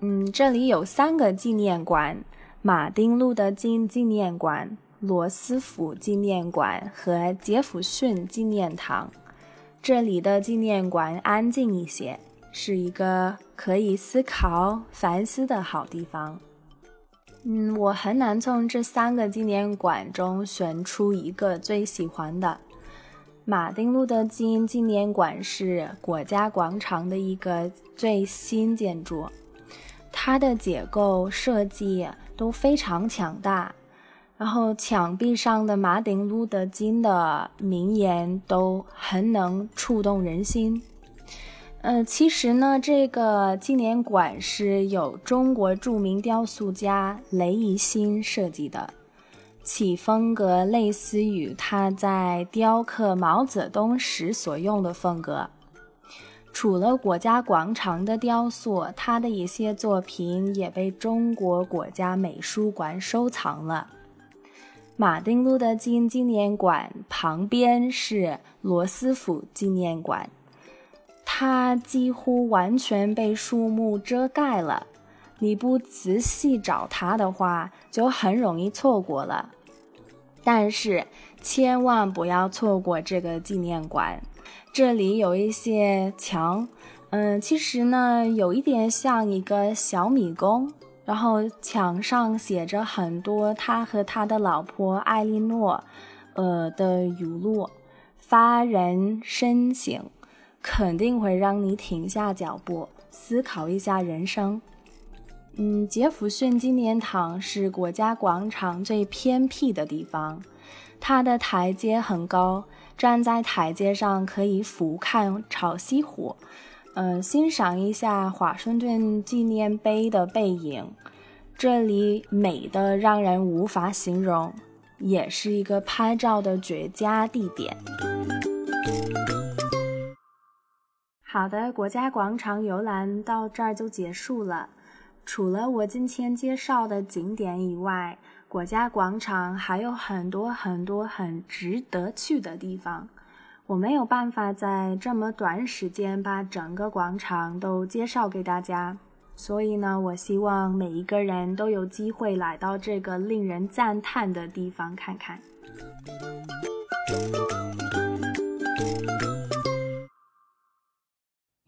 嗯，这里有三个纪念馆：马丁·路德·金纪念馆、罗斯福纪念馆和杰弗逊纪念堂。这里的纪念馆安静一些，是一个可以思考、反思的好地方。嗯，我很难从这三个纪念馆中选出一个最喜欢的。马丁路德金纪念馆是国家广场的一个最新建筑，它的结构设计都非常强大，然后墙壁上的马丁路德金的名言都很能触动人心。呃，其实呢，这个纪念馆是由中国著名雕塑家雷一新设计的。其风格类似于他在雕刻毛泽东时所用的风格。除了国家广场的雕塑，他的一些作品也被中国国家美术馆收藏了。马丁路德金纪念馆旁边是罗斯福纪念馆，它几乎完全被树木遮盖了。你不仔细找它的话，就很容易错过了。但是千万不要错过这个纪念馆，这里有一些墙，嗯，其实呢有一点像一个小迷宫，然后墙上写着很多他和他的老婆艾莉诺，呃的语录，发人深省，肯定会让你停下脚步，思考一下人生。嗯，杰弗逊纪念堂是国家广场最偏僻的地方，它的台阶很高，站在台阶上可以俯瞰潮汐湖，嗯，欣赏一下华盛顿纪念碑的背影，这里美的让人无法形容，也是一个拍照的绝佳地点。好的，国家广场游览到这儿就结束了。除了我今天介绍的景点以外，国家广场还有很多很多很值得去的地方。我没有办法在这么短时间把整个广场都介绍给大家，所以呢，我希望每一个人都有机会来到这个令人赞叹的地方看看。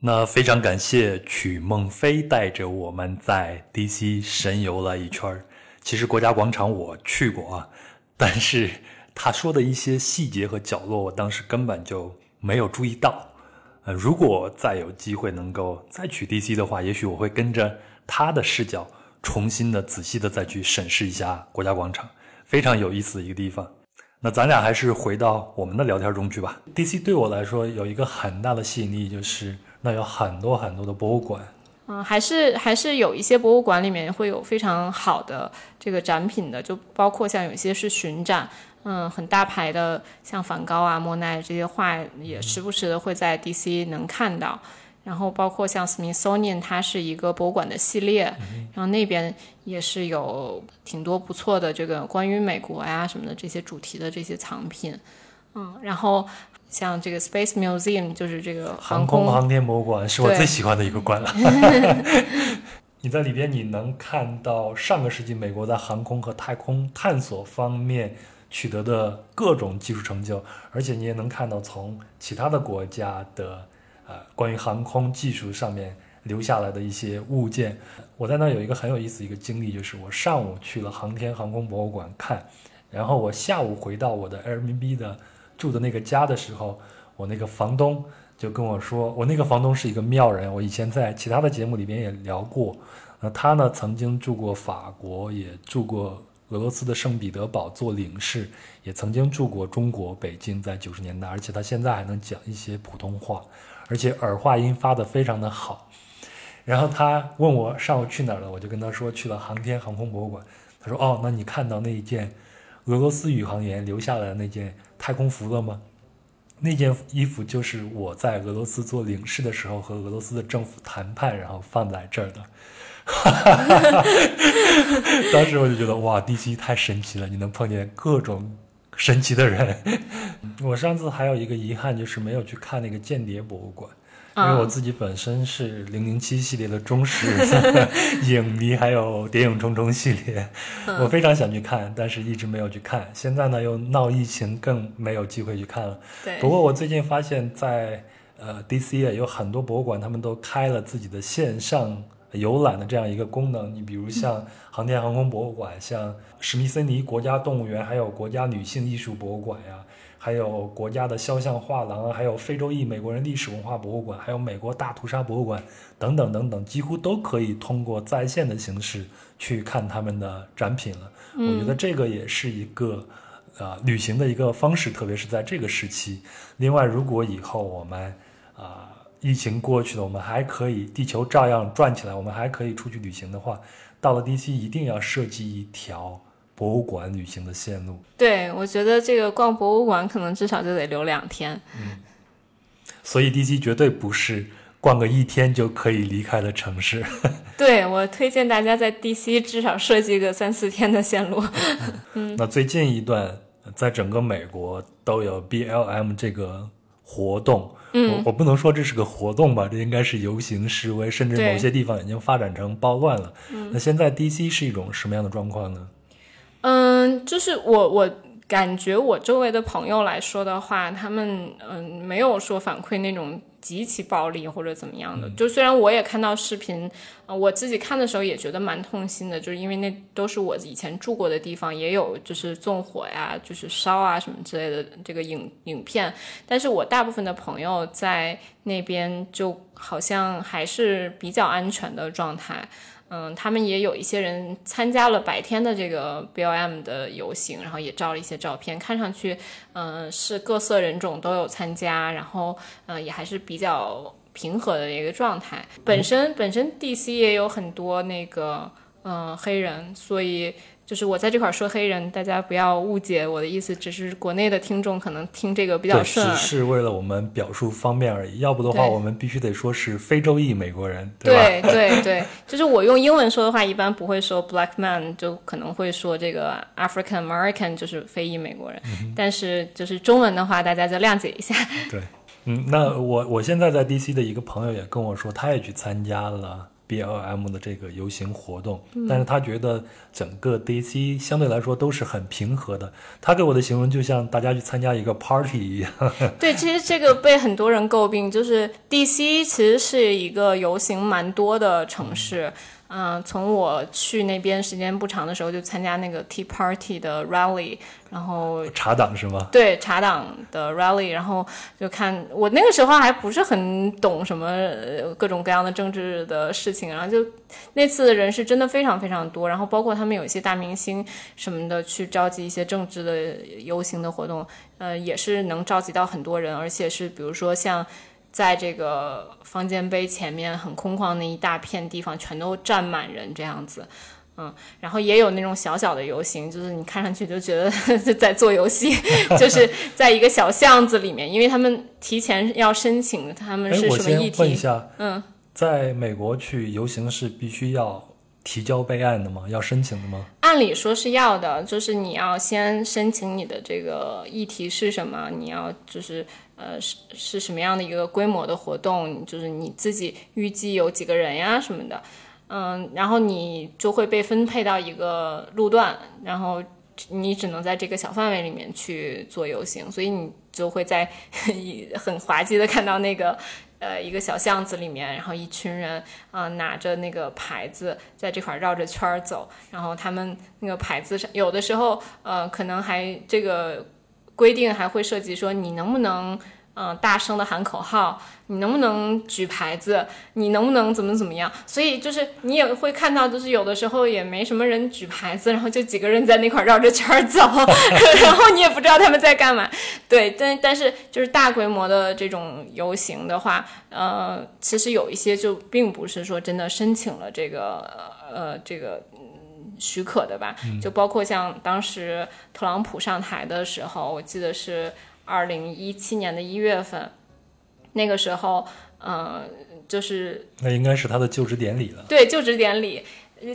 那非常感谢曲梦飞带着我们在 DC 神游了一圈。其实国家广场我去过啊，但是他说的一些细节和角落，我当时根本就没有注意到。呃，如果再有机会能够再去 DC 的话，也许我会跟着他的视角，重新的、仔细的再去审视一下国家广场，非常有意思的一个地方。那咱俩还是回到我们的聊天中去吧。DC 对我来说有一个很大的吸引力，就是。那有很多很多的博物馆，嗯，还是还是有一些博物馆里面会有非常好的这个展品的，就包括像有一些是巡展，嗯，很大牌的，像梵高啊、莫奈这些画也时不时的会在 DC 能看到。然后包括像 Smithsonian，它是一个博物馆的系列，然后那边也是有挺多不错的这个关于美国呀什么的这些主题的这些藏品，嗯，然后。像这个 Space Museum 就是这个航空航天博物馆，是我最喜欢的一个馆了。你在里边，你能看到上个世纪美国在航空和太空探索方面取得的各种技术成就，而且你也能看到从其他的国家的呃关于航空技术上面留下来的一些物件。我在那有一个很有意思的一个经历，就是我上午去了航天航空博物馆看，然后我下午回到我的 Airbnb 的。住的那个家的时候，我那个房东就跟我说，我那个房东是一个妙人。我以前在其他的节目里边也聊过，那他呢曾经住过法国，也住过俄罗斯的圣彼得堡做领事，也曾经住过中国北京，在九十年代，而且他现在还能讲一些普通话，而且耳话音发的非常的好。然后他问我上午去哪儿了，我就跟他说去了航天航空博物馆。他说哦，那你看到那一件俄罗斯宇航员留下来的那件。太空服了吗？那件衣服就是我在俄罗斯做领事的时候和俄罗斯的政府谈判，然后放在这儿的。当时我就觉得哇，DC 太神奇了，你能碰见各种神奇的人。我上次还有一个遗憾，就是没有去看那个间谍博物馆。因为我自己本身是零零七系列的忠实 影迷，还有谍影重重系列，我非常想去看，但是一直没有去看。现在呢，又闹疫情，更没有机会去看了。对。不过我最近发现，在呃，DC 也有很多博物馆，他们都开了自己的线上游览的这样一个功能。你比如像航天航空博物馆，像史密森尼国家动物园，还有国家女性艺术博物馆呀，还有国家的肖像画廊，还有非洲裔美国人历史文化博物馆，还有美国大屠杀博物馆等等等等，几乎都可以通过在线的形式去看他们的展品了。我觉得这个也是一个。呃，旅行的一个方式，特别是在这个时期。另外，如果以后我们啊疫情过去了，我们还可以地球照样转起来，我们还可以出去旅行的话，到了 DC 一定要设计一条博物馆旅行的线路。对，我觉得这个逛博物馆可能至少就得留两天。嗯，所以 DC 绝对不是逛个一天就可以离开的城市。对我推荐大家在 DC 至少设计个三四天的线路。嗯，那最近一段。在整个美国都有 BLM 这个活动，嗯，我我不能说这是个活动吧，这应该是游行示威，甚至某些地方已经发展成暴乱了。那现在 DC 是一种什么样的状况呢？嗯，就是我我感觉我周围的朋友来说的话，他们嗯没有说反馈那种。极其暴力或者怎么样的，就虽然我也看到视频，呃，我自己看的时候也觉得蛮痛心的，就是因为那都是我以前住过的地方，也有就是纵火呀，就是烧啊什么之类的这个影影片。但是我大部分的朋友在那边就好像还是比较安全的状态。嗯，他们也有一些人参加了白天的这个 BLM 的游行，然后也照了一些照片，看上去，嗯，是各色人种都有参加，然后，嗯，也还是比较平和的一个状态。本身本身 DC 也有很多那个，嗯，黑人，所以。就是我在这块说黑人，大家不要误解我的意思，只是国内的听众可能听这个比较顺耳，只是为了我们表述方便而已。要不的话，我们必须得说是非洲裔美国人？对对对，就是我用英文说的话，一般不会说 black man，就可能会说这个 African American，就是非裔美国人。但是就是中文的话，大家就谅解一下。对，嗯，那我我现在在 DC 的一个朋友也跟我说，他也去参加了。B L M 的这个游行活动，但是他觉得整个 D C 相对来说都是很平和的。他给我的形容就像大家去参加一个 party 一样。对，其实这个被很多人诟病，就是 D C 其实是一个游行蛮多的城市。嗯，从我去那边时间不长的时候，就参加那个 Tea Party 的 rally，然后茶党是吗？对，茶党的 rally，然后就看我那个时候还不是很懂什么各种各样的政治的事情，然后就那次的人是真的非常非常多，然后包括他们有一些大明星什么的去召集一些政治的游行的活动，呃，也是能召集到很多人，而且是比如说像。在这个方尖碑前面很空旷那一大片地方，全都站满人这样子，嗯，然后也有那种小小的游行，就是你看上去就觉得 在做游戏，就是在一个小巷子里面，因为他们提前要申请，他们是什么议题？问一下，嗯，在美国去游行是必须要提交备案的吗？要申请的吗？按理说是要的，就是你要先申请你的这个议题是什么，你要就是。呃，是是什么样的一个规模的活动？就是你自己预计有几个人呀什么的，嗯，然后你就会被分配到一个路段，然后你只能在这个小范围里面去做游行，所以你就会在 很滑稽的看到那个呃一个小巷子里面，然后一群人啊拿着那个牌子在这块绕着圈儿走，然后他们那个牌子上有的时候呃可能还这个。规定还会涉及说你能不能嗯大声的喊口号，你能不能举牌子，你能不能怎么怎么样？所以就是你也会看到，就是有的时候也没什么人举牌子，然后就几个人在那块绕着圈走，然后你也不知道他们在干嘛。对，但但是就是大规模的这种游行的话，呃，其实有一些就并不是说真的申请了这个呃这个。许可的吧，就包括像当时特朗普上台的时候，我记得是二零一七年的一月份，那个时候，嗯，就是那应该是他的就职典礼了。对，就职典礼，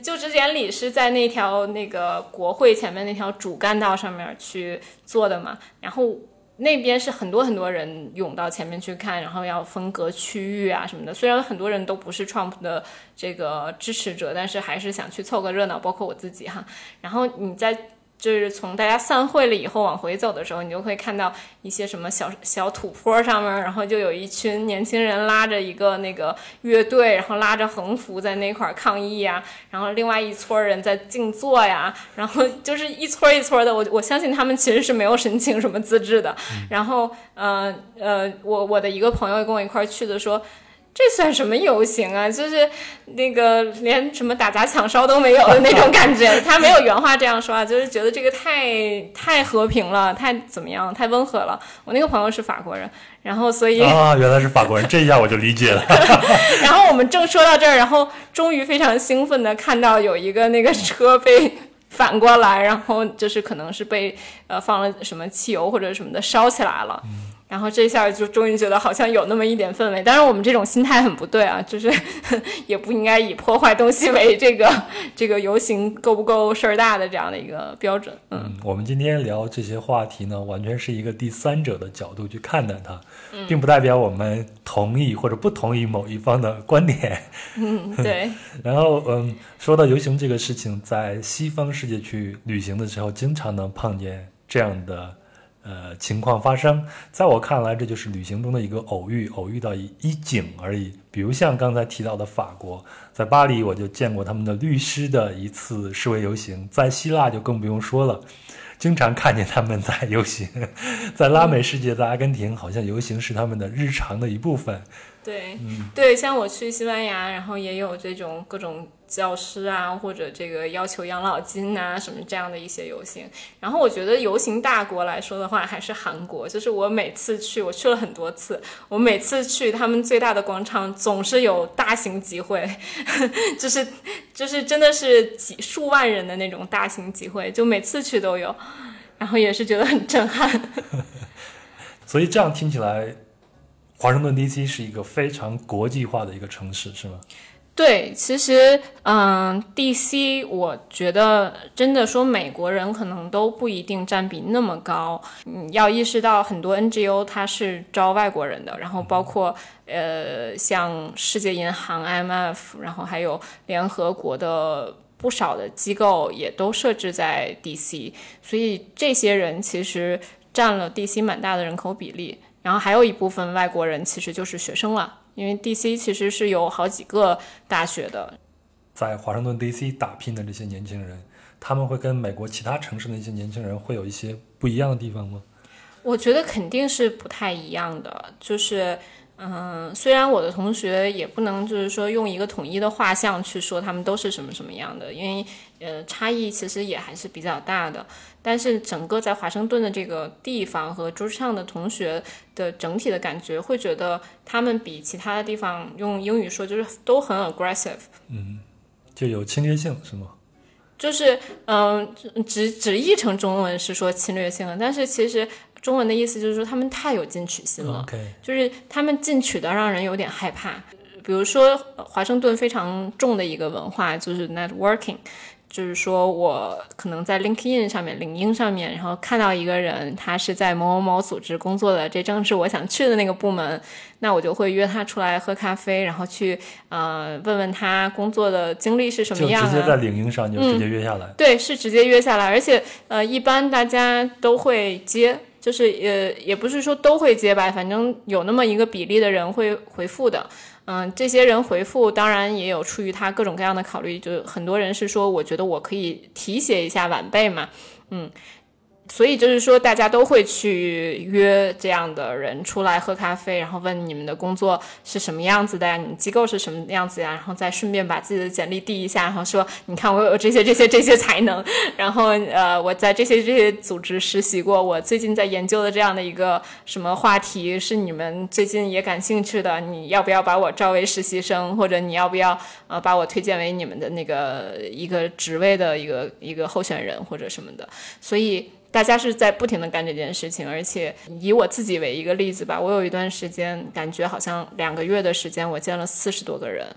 就职典礼是在那条那个国会前面那条主干道上面去做的嘛，然后。那边是很多很多人涌到前面去看，然后要分隔区域啊什么的。虽然很多人都不是 Trump 的这个支持者，但是还是想去凑个热闹，包括我自己哈。然后你在就是从大家散会了以后往回走的时候，你就会看到一些什么小小土坡上面，然后就有一群年轻人拉着一个那个乐队，然后拉着横幅在那块儿抗议呀，然后另外一撮人在静坐呀，然后就是一撮一撮的，我我相信他们其实是没有申请什么资质的。然后，呃呃，我我的一个朋友跟我一块儿去的说。这算什么游行啊？就是那个连什么打砸抢烧都没有的那种感觉。他没有原话这样说啊，就是觉得这个太太和平了，太怎么样，太温和了。我那个朋友是法国人，然后所以啊，原来是法国人，这一下我就理解了。然后我们正说到这儿，然后终于非常兴奋的看到有一个那个车被反过来，然后就是可能是被呃放了什么汽油或者什么的烧起来了。然后这下就终于觉得好像有那么一点氛围，当然我们这种心态很不对啊，就是 也不应该以破坏东西为这个这个游行够不够事儿大的这样的一个标准。嗯，我们今天聊这些话题呢，完全是一个第三者的角度去看待它，并不代表我们同意或者不同意某一方的观点。嗯，对。然后，嗯，说到游行这个事情，在西方世界去旅行的时候，经常能碰见这样的。呃，情况发生，在我看来，这就是旅行中的一个偶遇，偶遇到一一景而已。比如像刚才提到的法国，在巴黎我就见过他们的律师的一次示威游行，在希腊就更不用说了，经常看见他们在游行。在拉美世界，在阿根廷，好像游行是他们的日常的一部分。对，对，像我去西班牙，然后也有这种各种教师啊，或者这个要求养老金啊什么这样的一些游行。然后我觉得游行大国来说的话，还是韩国。就是我每次去，我去了很多次，我每次去他们最大的广场总是有大型集会，就 是就是真的是几数万人的那种大型集会，就每次去都有，然后也是觉得很震撼。所以这样听起来。华盛顿 D.C. 是一个非常国际化的一个城市，是吗？对，其实，嗯，D.C. 我觉得真的说美国人可能都不一定占比那么高。嗯，要意识到很多 N.G.O. 它是招外国人的，然后包括呃，像世界银行 I.M.F.，然后还有联合国的不少的机构也都设置在 D.C.，所以这些人其实占了 D.C. 蛮大的人口比例。然后还有一部分外国人其实就是学生了，因为 D.C. 其实是有好几个大学的。在华盛顿 D.C. 打拼的这些年轻人，他们会跟美国其他城市的一些年轻人会有一些不一样的地方吗？我觉得肯定是不太一样的，就是。嗯，虽然我的同学也不能就是说用一个统一的画像去说他们都是什么什么样的，因为呃差异其实也还是比较大的。但是整个在华盛顿的这个地方和朱上的同学的整体的感觉，会觉得他们比其他的地方用英语说就是都很 aggressive，嗯，就有侵略性是吗？就是嗯，直直译成中文是说侵略性的，但是其实。中文的意思就是说他们太有进取心了，就是他们进取的让人有点害怕。比如说华盛顿非常重的一个文化就是 networking。就是说，我可能在 LinkedIn 上面、领英上面，然后看到一个人，他是在某某某组织工作的，这正是我想去的那个部门，那我就会约他出来喝咖啡，然后去呃问问他工作的经历是什么样的。直接在领英上就直接约下来。对，是直接约下来，而且呃，一般大家都会接，就是也，也不是说都会接吧，反正有那么一个比例的人会回复的。嗯，这些人回复当然也有出于他各种各样的考虑，就很多人是说，我觉得我可以提携一下晚辈嘛，嗯。所以就是说，大家都会去约这样的人出来喝咖啡，然后问你们的工作是什么样子的呀？你们机构是什么样子呀？然后再顺便把自己的简历递一下，然后说，你看我有这些这些这些才能，然后呃，我在这些这些组织实习过，我最近在研究的这样的一个什么话题是你们最近也感兴趣的，你要不要把我招为实习生，或者你要不要呃把我推荐为你们的那个一个职位的一个一个候选人或者什么的？所以。大家是在不停的干这件事情，而且以我自己为一个例子吧，我有一段时间感觉好像两个月的时间，我见了四十多个人，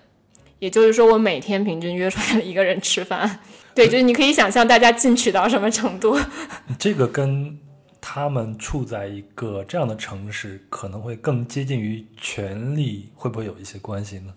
也就是说我每天平均约出来一个人吃饭。对，就是你可以想象大家进取到什么程度。这个跟他们处在一个这样的城市，可能会更接近于权力，会不会有一些关系呢？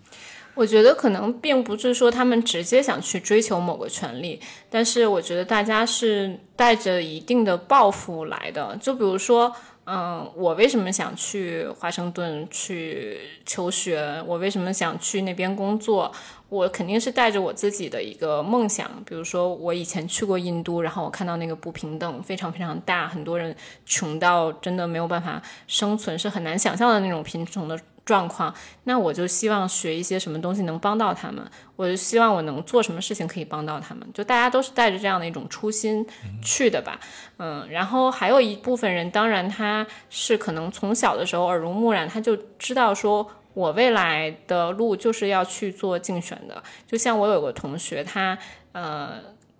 我觉得可能并不是说他们直接想去追求某个权利，但是我觉得大家是带着一定的抱负来的。就比如说，嗯，我为什么想去华盛顿去求学？我为什么想去那边工作？我肯定是带着我自己的一个梦想。比如说，我以前去过印度，然后我看到那个不平等非常非常大，很多人穷到真的没有办法生存，是很难想象的那种贫穷的。状况，那我就希望学一些什么东西能帮到他们，我就希望我能做什么事情可以帮到他们，就大家都是带着这样的一种初心去的吧，嗯，然后还有一部分人，当然他是可能从小的时候耳濡目染，他就知道说我未来的路就是要去做竞选的，就像我有个同学，他呃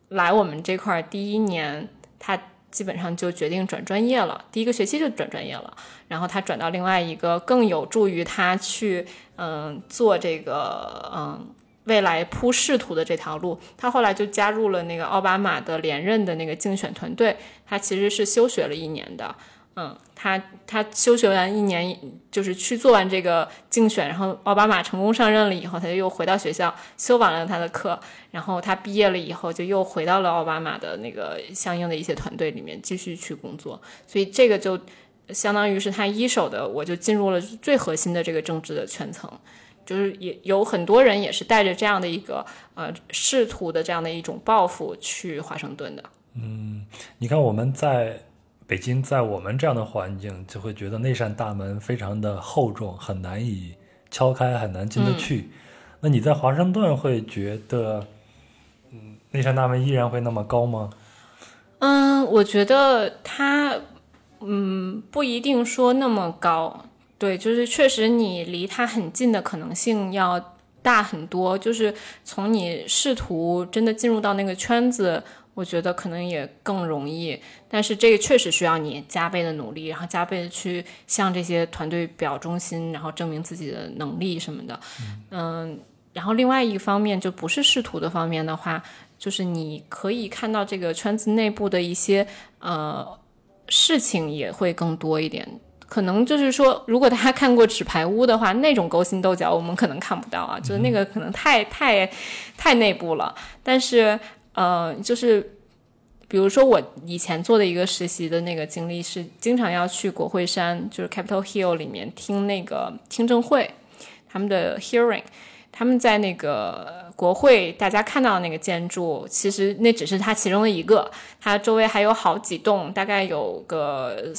来我们这块第一年，他。基本上就决定转专业了，第一个学期就转专业了，然后他转到另外一个更有助于他去嗯做这个嗯未来铺仕途的这条路。他后来就加入了那个奥巴马的连任的那个竞选团队，他其实是休学了一年的。嗯，他他休学完一年，就是去做完这个竞选，然后奥巴马成功上任了以后，他就又回到学校修完了他的课，然后他毕业了以后就又回到了奥巴马的那个相应的一些团队里面继续去工作，所以这个就相当于是他一手的，我就进入了最核心的这个政治的圈层，就是也有很多人也是带着这样的一个呃仕途的这样的一种抱负去华盛顿的。嗯，你看我们在。北京在我们这样的环境，就会觉得那扇大门非常的厚重，很难以敲开，很难进得去。那你在华盛顿会觉得，嗯，那扇大门依然会那么高吗？嗯，我觉得它，嗯，不一定说那么高。对，就是确实你离它很近的可能性要大很多。就是从你试图真的进入到那个圈子。我觉得可能也更容易，但是这个确实需要你加倍的努力，然后加倍的去向这些团队表忠心，然后证明自己的能力什么的。嗯，然后另外一方面就不是仕途的方面的话，就是你可以看到这个圈子内部的一些呃事情也会更多一点。可能就是说，如果大家看过《纸牌屋》的话，那种勾心斗角我们可能看不到啊，就是那个可能太太太内部了，但是。呃，就是，比如说我以前做的一个实习的那个经历是，经常要去国会山，就是 Capitol Hill 里面听那个听证会，他们的 hearing，他们在那个国会，大家看到的那个建筑，其实那只是它其中的一个，它周围还有好几栋，大概有个，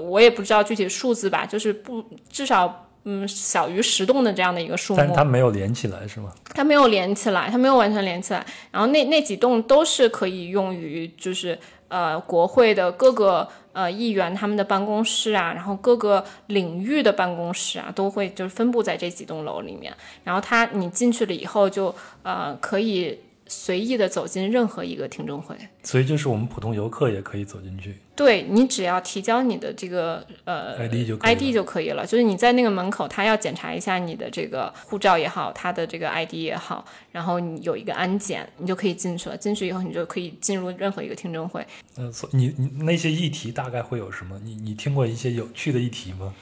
我也不知道具体数字吧，就是不至少。嗯，小于十栋的这样的一个数目，但它没有连起来是吗？它没有连起来，它没有完全连起来。然后那那几栋都是可以用于，就是呃国会的各个呃议员他们的办公室啊，然后各个领域的办公室啊，都会就是分布在这几栋楼里面。然后它你进去了以后，就呃可以。随意的走进任何一个听证会，所以就是我们普通游客也可以走进去。对你只要提交你的这个呃 ID 就 ID 就可以了，就是你在那个门口，他要检查一下你的这个护照也好，他的这个 ID 也好，然后你有一个安检，你就可以进去了。进去以后，你就可以进入任何一个听证会。嗯，所你你那些议题大概会有什么？你你听过一些有趣的议题吗？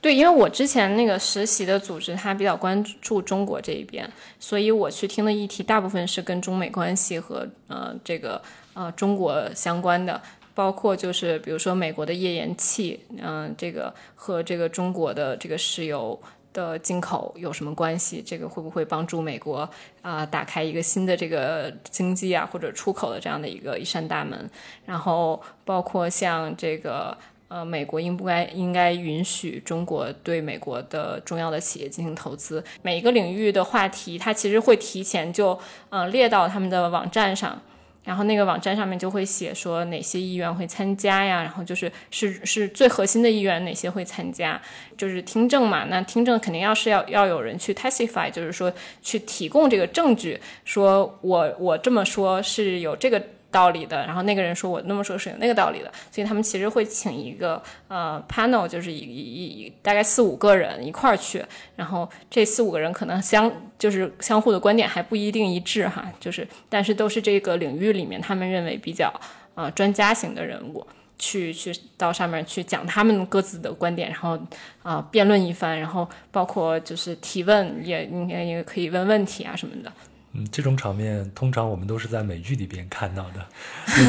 对，因为我之前那个实习的组织，它比较关注中国这一边，所以我去听的议题大部分是跟中美关系和呃这个呃中国相关的，包括就是比如说美国的页岩气，嗯，这个和这个中国的这个石油的进口有什么关系？这个会不会帮助美国啊打开一个新的这个经济啊或者出口的这样的一个一扇大门？然后包括像这个。呃，美国应不该应该允许中国对美国的重要的企业进行投资？每一个领域的话题，它其实会提前就呃列到他们的网站上，然后那个网站上面就会写说哪些议员会参加呀，然后就是是是最核心的议员哪些会参加，就是听证嘛。那听证肯定要是要要有人去 testify，就是说去提供这个证据，说我我这么说是有这个。道理的，然后那个人说我那么说是有那个道理的，所以他们其实会请一个呃 panel，就是一一一大概四五个人一块儿去，然后这四五个人可能相就是相互的观点还不一定一致哈，就是但是都是这个领域里面他们认为比较呃专家型的人物，去去到上面去讲他们各自的观点，然后啊辩论一番，然后包括就是提问，也应该也可以问问题啊什么的。嗯，这种场面通常我们都是在美剧里边看到的。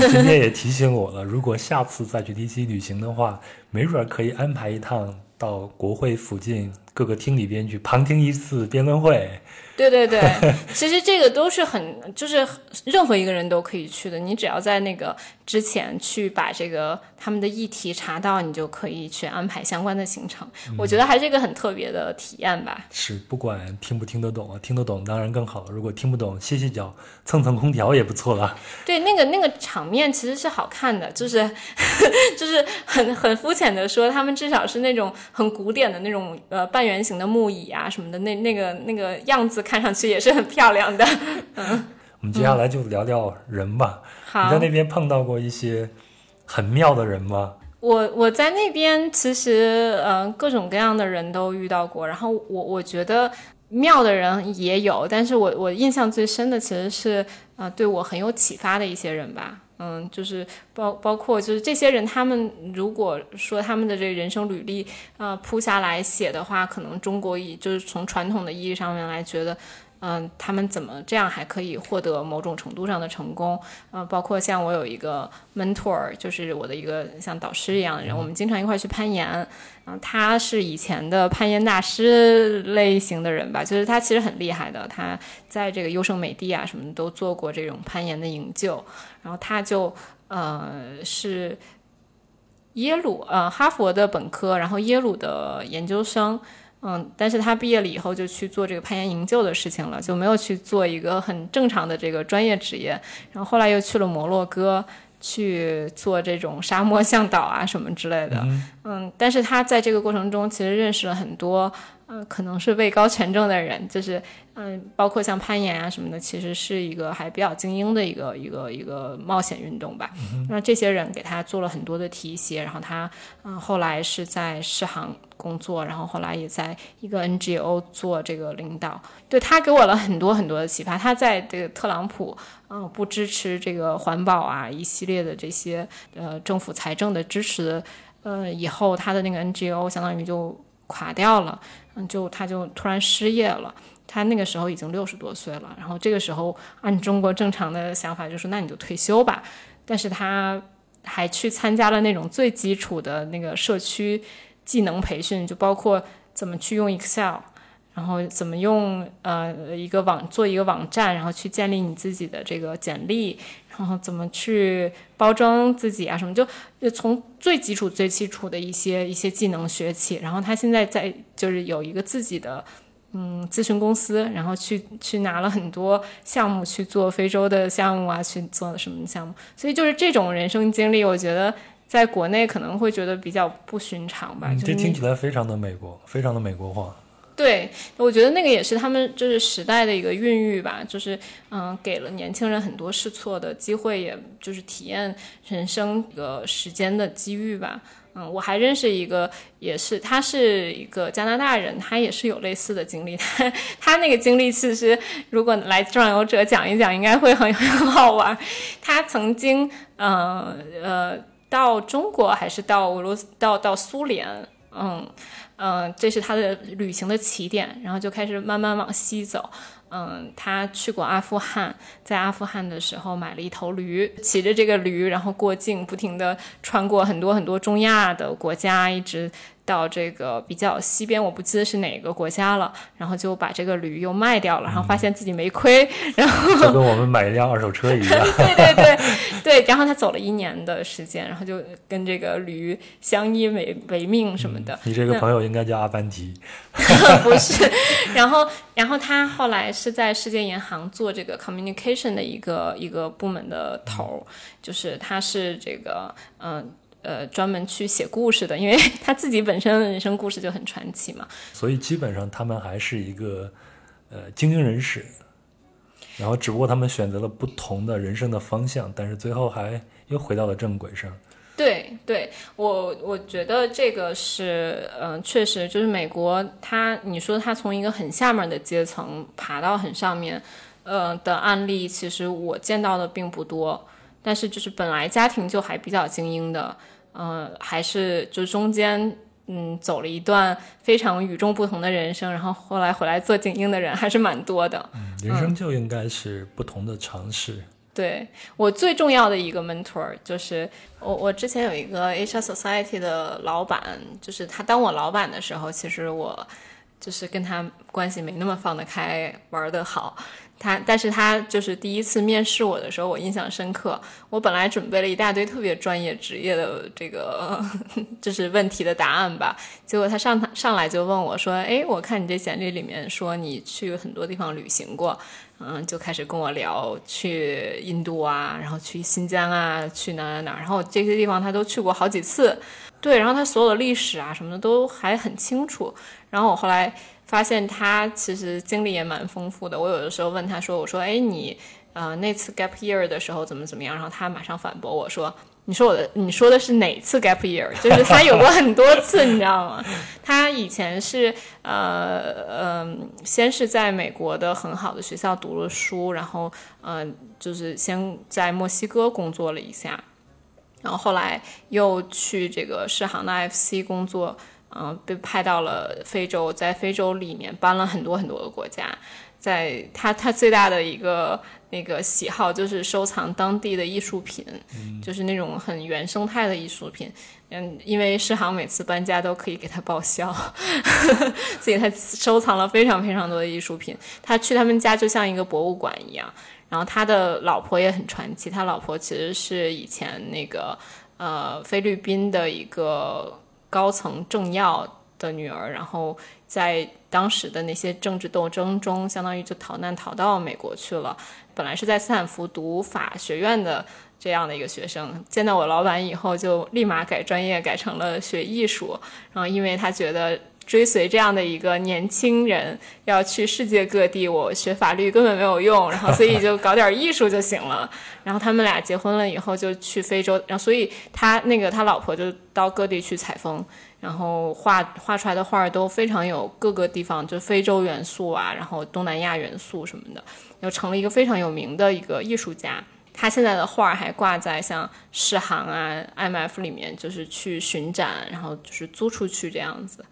今天也提醒我了，如果下次再去 DC 旅行的话，没准可以安排一趟到国会附近各个厅里边去旁听一次辩论会。对对对，其实这个都是很，就是任何一个人都可以去的。你只要在那个之前去把这个他们的议题查到，你就可以去安排相关的行程。我觉得还是一个很特别的体验吧。是，不管听不听得懂啊，听得懂当然更好。如果听不懂，歇歇脚，蹭蹭空调也不错了。对，那个那个场面其实是好看的，就是 就是很很肤浅的说，他们至少是那种很古典的那种呃半圆形的木椅啊什么的，那那个那个样子。看上去也是很漂亮的。嗯，我们接下来就聊聊人吧。好，你在那边碰到过一些很妙的人吗？我我在那边其实嗯各种各样的人都遇到过，然后我我觉得妙的人也有，但是我我印象最深的其实是呃对我很有启发的一些人吧。嗯，就是包包括就是这些人，他们如果说他们的这个人生履历啊铺下来写的话，可能中国以就是从传统的意义上面来觉得。嗯，他们怎么这样还可以获得某种程度上的成功？嗯，包括像我有一个 mentor，就是我的一个像导师一样的人，我们经常一块去攀岩。嗯，他是以前的攀岩大师类型的人吧，就是他其实很厉害的，他在这个优胜美地啊什么都做过这种攀岩的营救。然后他就呃是耶鲁呃哈佛的本科，然后耶鲁的研究生。嗯，但是他毕业了以后就去做这个攀岩营救的事情了，就没有去做一个很正常的这个专业职业。然后后来又去了摩洛哥去做这种沙漠向导啊什么之类的。嗯，但是他在这个过程中其实认识了很多。嗯，可能是位高权重的人，就是嗯，包括像攀岩啊什么的，其实是一个还比较精英的一个一个一个冒险运动吧。那这些人给他做了很多的提携，然后他嗯后来是在世行工作，然后后来也在一个 NGO 做这个领导。对他给我了很多很多的启发。他在这个特朗普嗯不支持这个环保啊一系列的这些呃政府财政的支持呃以后，他的那个 NGO 相当于就垮掉了。嗯就他就突然失业了，他那个时候已经六十多岁了，然后这个时候按中国正常的想法就是那你就退休吧，但是他还去参加了那种最基础的那个社区技能培训，就包括怎么去用 Excel，然后怎么用呃一个网做一个网站，然后去建立你自己的这个简历。然后怎么去包装自己啊？什么就就从最基础、最基础的一些一些技能学起。然后他现在在就是有一个自己的嗯咨询公司，然后去去拿了很多项目去做非洲的项目啊，去做什么项目。所以就是这种人生经历，我觉得在国内可能会觉得比较不寻常吧。这听起来非常的美国，非常的美国化。对，我觉得那个也是他们就是时代的一个孕育吧，就是嗯，给了年轻人很多试错的机会，也就是体验人生一个时间的机遇吧。嗯，我还认识一个，也是他是一个加拿大人，他也是有类似的经历。他 他那个经历其实如果来壮游者讲一讲，应该会很很好玩。他曾经呃呃到中国还是到俄罗斯到到苏联，嗯。嗯，这是他的旅行的起点，然后就开始慢慢往西走。嗯，他去过阿富汗，在阿富汗的时候买了一头驴，骑着这个驴，然后过境，不停地穿过很多很多中亚的国家，一直。到这个比较西边，我不记得是哪个国家了，然后就把这个驴又卖掉了，然后发现自己没亏，然后就跟我们买一辆二手车一样。对对对对，然后他走了一年的时间，然后就跟这个驴相依为为命什么的。你这个朋友应该叫阿凡提，不是？然后然后他后来是在世界银行做这个 communication 的一个一个部门的头，就是他是这个嗯。呃，专门去写故事的，因为 他自己本身的人生故事就很传奇嘛。所以基本上他们还是一个呃精英人士，然后只不过他们选择了不同的人生的方向，但是最后还又回到了正轨上。对，对我我觉得这个是，嗯，确实就是美国，他你说他从一个很下面的阶层爬到很上面，呃的案例，其实我见到的并不多。但是就是本来家庭就还比较精英的，嗯，还是就中间嗯走了一段非常与众不同的人生，然后后来回来做精英的人还是蛮多的。嗯，人生就应该是不同的尝试。对我最重要的一个 mentor 就是我，我之前有一个 HR Society 的老板，就是他当我老板的时候，其实我就是跟他关系没那么放得开，玩得好。他，但是他就是第一次面试我的时候，我印象深刻。我本来准备了一大堆特别专业职业的这个 就是问题的答案吧，结果他上上来就问我说：“哎，我看你这简历里面说你去很多地方旅行过，嗯，就开始跟我聊去印度啊，然后去新疆啊，去哪哪哪，然后这些地方他都去过好几次，对，然后他所有的历史啊什么的都还很清楚。然后我后来。发现他其实经历也蛮丰富的。我有的时候问他说：“我说，哎，你呃那次 gap year 的时候怎么怎么样？”然后他马上反驳我说：“你说我的，你说的是哪次 gap year？就 是他有过很多次，你知道吗？他以前是呃嗯，先是在美国的很好的学校读了书，然后嗯，就是先在墨西哥工作了一下，然后后来又去这个世行的 FC 工作。”嗯，被派到了非洲，在非洲里面搬了很多很多个国家。在他他最大的一个那个喜好就是收藏当地的艺术品，就是那种很原生态的艺术品。嗯，因为世行每次搬家都可以给他报销，所以他收藏了非常非常多的艺术品。他去他们家就像一个博物馆一样。然后他的老婆也很传奇，他老婆其实是以前那个呃菲律宾的一个。高层政要的女儿，然后在当时的那些政治斗争中，相当于就逃难逃到美国去了。本来是在斯坦福读法学院的这样的一个学生，见到我老板以后，就立马改专业，改成了学艺术。然后，因为他觉得。追随这样的一个年轻人要去世界各地，我学法律根本没有用，然后所以就搞点艺术就行了。然后他们俩结婚了以后就去非洲，然后所以他那个他老婆就到各地去采风，然后画画出来的画都非常有各个地方就非洲元素啊，然后东南亚元素什么的，又成了一个非常有名的一个艺术家。他现在的画还挂在像世行啊、IMF 里面，就是去巡展，然后就是租出去这样子。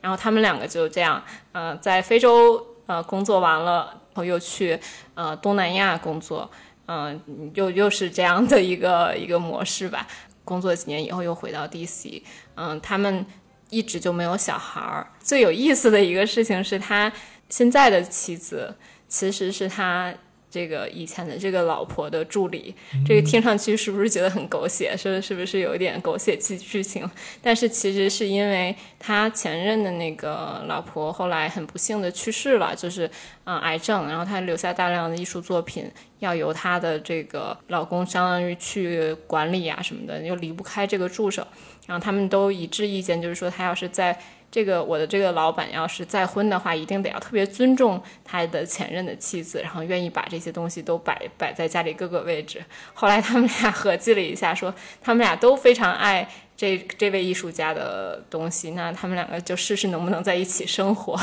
然后他们两个就这样，呃，在非洲呃工作完了，然后又去呃东南亚工作，嗯，又又是这样的一个一个模式吧。工作几年以后又回到 DC，嗯，他们一直就没有小孩儿。最有意思的一个事情是他现在的妻子其实是他。这个以前的这个老婆的助理，这个听上去是不是觉得很狗血？是是不是有一点狗血剧剧情？但是其实是因为他前任的那个老婆后来很不幸的去世了，就是嗯癌症，然后他留下大量的艺术作品要由他的这个老公相当于去管理啊什么的，又离不开这个助手，然后他们都一致意见，就是说他要是在。这个我的这个老板要是再婚的话，一定得要特别尊重他的前任的妻子，然后愿意把这些东西都摆摆在家里各个位置。后来他们俩合计了一下，说他们俩都非常爱。这这位艺术家的东西，那他们两个就试试能不能在一起生活，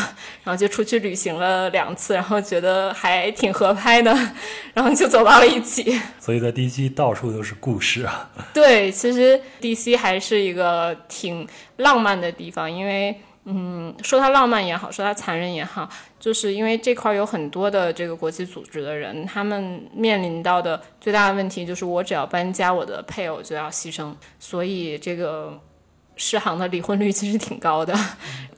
然后就出去旅行了两次，然后觉得还挺合拍的，然后就走到了一起。所以在 DC 到处都是故事啊。对，其实 DC 还是一个挺浪漫的地方，因为。嗯，说它浪漫也好，说它残忍也好，就是因为这块有很多的这个国际组织的人，他们面临到的最大的问题就是，我只要搬家，我的配偶就要牺牲，所以这个世行的离婚率其实挺高的。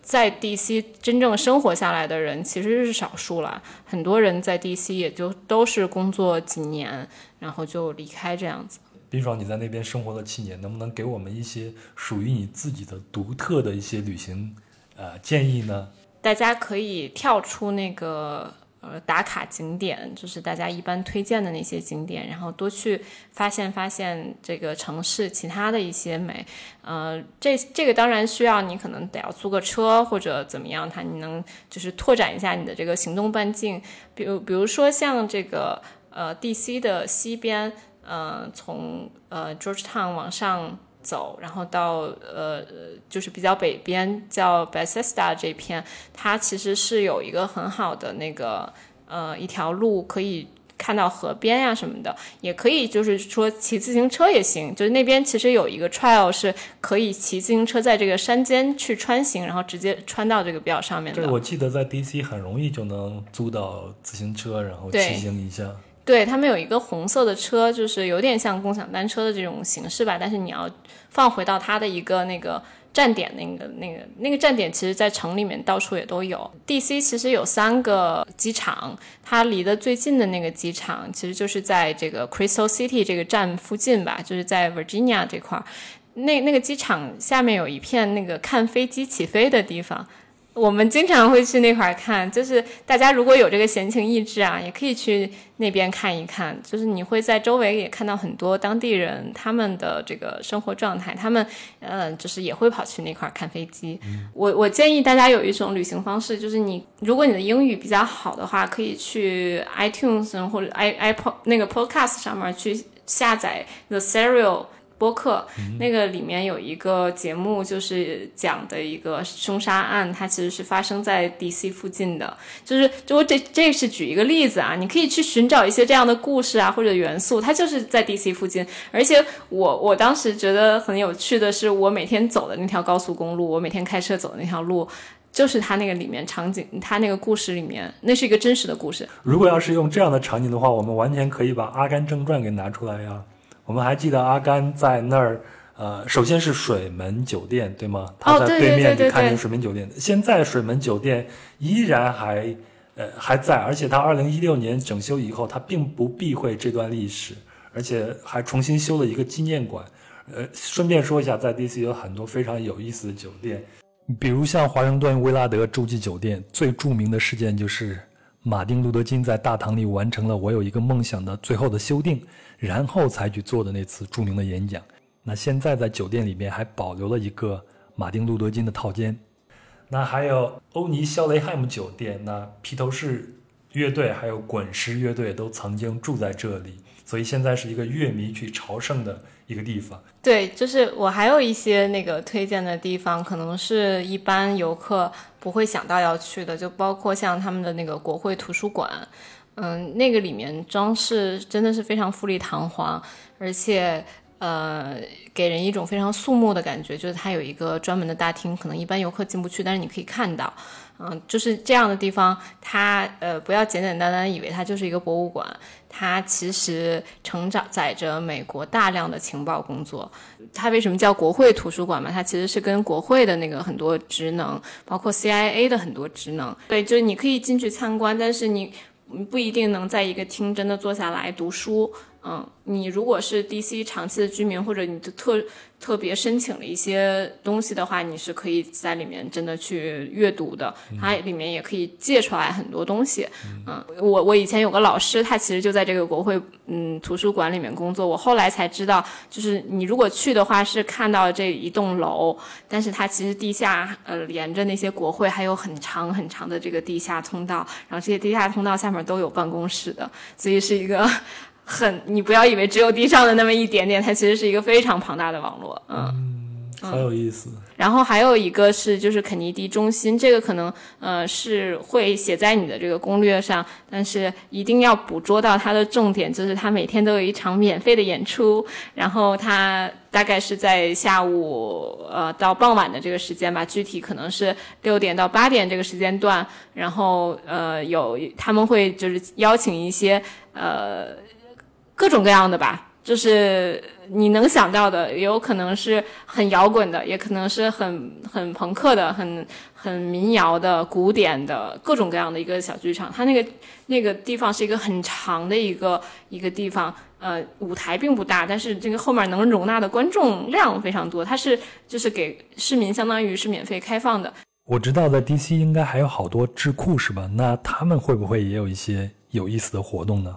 在 DC 真正生活下来的人其实是少数了，很多人在 DC 也就都是工作几年，然后就离开这样子。冰爽，你在那边生活了七年，能不能给我们一些属于你自己的独特的一些旅行？呃，建议呢，大家可以跳出那个呃打卡景点，就是大家一般推荐的那些景点，然后多去发现发现这个城市其他的一些美。呃，这这个当然需要你可能得要租个车或者怎么样，它你能就是拓展一下你的这个行动半径。比如比如说像这个呃 DC 的西边，呃从呃 Georgetown 往上。走，然后到呃，就是比较北边叫 Bethesda 这片，它其实是有一个很好的那个呃一条路可以看到河边呀什么的，也可以就是说骑自行车也行。就是那边其实有一个 trail 是可以骑自行车在这个山间去穿行，然后直接穿到这个表上面的。对，我记得在 DC 很容易就能租到自行车，然后骑行一下。对他们有一个红色的车，就是有点像共享单车的这种形式吧，但是你要放回到他的一个那个站点，那个那个那个站点，其实在城里面到处也都有。DC 其实有三个机场，它离得最近的那个机场，其实就是在这个 Crystal City 这个站附近吧，就是在 Virginia 这块儿。那那个机场下面有一片那个看飞机起飞的地方。我们经常会去那块儿看，就是大家如果有这个闲情逸致啊，也可以去那边看一看。就是你会在周围也看到很多当地人他们的这个生活状态，他们嗯，就是也会跑去那块儿看飞机。我我建议大家有一种旅行方式，就是你如果你的英语比较好的话，可以去 iTunes 或者 i i p o 那个 Podcast 上面去下载 The Serial。播客那个里面有一个节目，就是讲的一个凶杀案，它其实是发生在 DC 附近的。就是就我这这是举一个例子啊，你可以去寻找一些这样的故事啊或者元素，它就是在 DC 附近。而且我我当时觉得很有趣的是，我每天走的那条高速公路，我每天开车走的那条路，就是它那个里面场景，它那个故事里面，那是一个真实的故事。如果要是用这样的场景的话，我们完全可以把《阿甘正传》给拿出来呀。我们还记得阿甘在那儿，呃，首先是水门酒店，对吗？他在对面就看见水门酒店。现在水门酒店依然还，呃，还在，而且他二零一六年整修以后，他并不避讳这段历史，而且还重新修了一个纪念馆。呃，顺便说一下，在 DC 有很多非常有意思的酒店，比如像华盛顿威拉德洲际酒店，最著名的事件就是马丁路德金在大堂里完成了“我有一个梦想”的最后的修订。然后才去做的那次著名的演讲。那现在在酒店里面还保留了一个马丁路德金的套间。那还有欧尼肖雷汉姆酒店，那披头士乐队还有滚石乐队都曾经住在这里，所以现在是一个乐迷去朝圣的一个地方。对，就是我还有一些那个推荐的地方，可能是一般游客不会想到要去的，就包括像他们的那个国会图书馆。嗯，那个里面装饰真的是非常富丽堂皇，而且呃，给人一种非常肃穆的感觉。就是它有一个专门的大厅，可能一般游客进不去，但是你可以看到。嗯，就是这样的地方，它呃，不要简简单单以为它就是一个博物馆，它其实承载着美国大量的情报工作。它为什么叫国会图书馆嘛？它其实是跟国会的那个很多职能，包括 CIA 的很多职能。对，就是你可以进去参观，但是你。不一定能在一个厅真的坐下来读书，嗯，你如果是 DC 长期的居民，或者你就特特别申请了一些东西的话，你是可以在里面真的去阅读的。它里面也可以借出来很多东西。嗯，我我以前有个老师，他其实就在这个国会嗯图书馆里面工作。我后来才知道，就是你如果去的话，是看到这一栋楼，但是它其实地下呃连着那些国会还有很长很长的这个地下通道，然后这些地下通道下面都有办公室的，所以是一个。很，你不要以为只有地上的那么一点点，它其实是一个非常庞大的网络。嗯，很有意思。然后还有一个是，就是肯尼迪中心，这个可能呃是会写在你的这个攻略上，但是一定要捕捉到它的重点，就是它每天都有一场免费的演出，然后它大概是在下午呃到傍晚的这个时间吧，具体可能是六点到八点这个时间段，然后呃有他们会就是邀请一些呃。各种各样的吧，就是你能想到的，也有可能是很摇滚的，也可能是很很朋克的，很很民谣的、古典的，各种各样的一个小剧场。它那个那个地方是一个很长的一个一个地方，呃，舞台并不大，但是这个后面能容纳的观众量非常多。它是就是给市民，相当于是免费开放的。我知道在 DC 应该还有好多智库是吧？那他们会不会也有一些有意思的活动呢？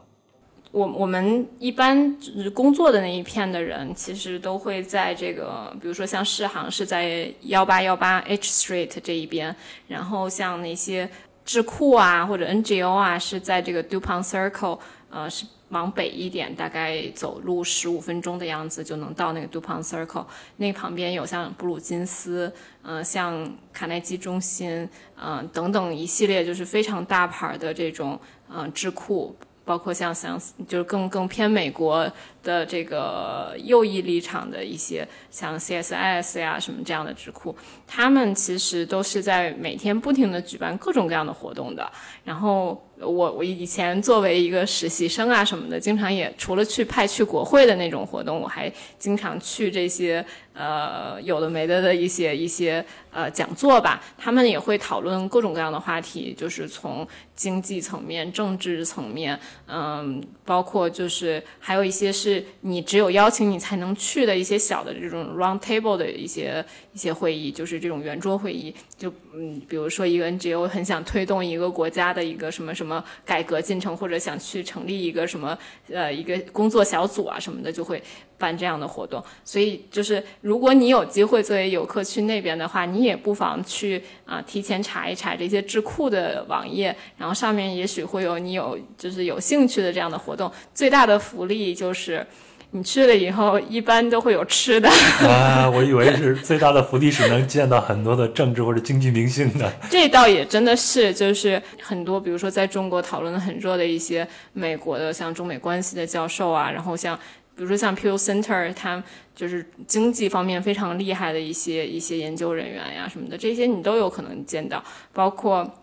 我我们一般就是工作的那一片的人，其实都会在这个，比如说像世行是在幺八幺八 H Street 这一边，然后像那些智库啊或者 NGO 啊是在这个 Dupont Circle，呃，是往北一点，大概走路十五分钟的样子就能到那个 Dupont Circle。那旁边有像布鲁金斯，呃，像卡耐基中心，嗯，等等一系列就是非常大牌的这种，嗯，智库。包括像像就是更更偏美国的这个右翼立场的一些像 CSIS 呀什么这样的智库，他们其实都是在每天不停的举办各种各样的活动的。然后我我以前作为一个实习生啊什么的，经常也除了去派去国会的那种活动，我还经常去这些呃有的没的的一些一些呃讲座吧。他们也会讨论各种各样的话题，就是从经济层面、政治层面，嗯，包括就是还有一些是你只有邀请你才能去的一些小的这种 round table 的一些一些会议，就是这种圆桌会议。就嗯，比如说一个 NGO 很想推动一个国家的一个什么什么改革进程，或者想去成立一个什么呃一个工作小组啊什么的，就会办这样的活动。所以就是如果你有机会作为游客去那边的话，你也不妨去啊提前查一查这些智库的网页，然后上面也许会有你有就是有兴趣的这样的活动。最大的福利就是。你去了以后，一般都会有吃的 啊！我以为是最大的福利是能见到很多的政治或者经济明星的。这倒也真的是，就是很多，比如说在中国讨论的很热的一些美国的像中美关系的教授啊，然后像比如说像 Pew Center，它就是经济方面非常厉害的一些一些研究人员呀什么的，这些你都有可能见到，包括。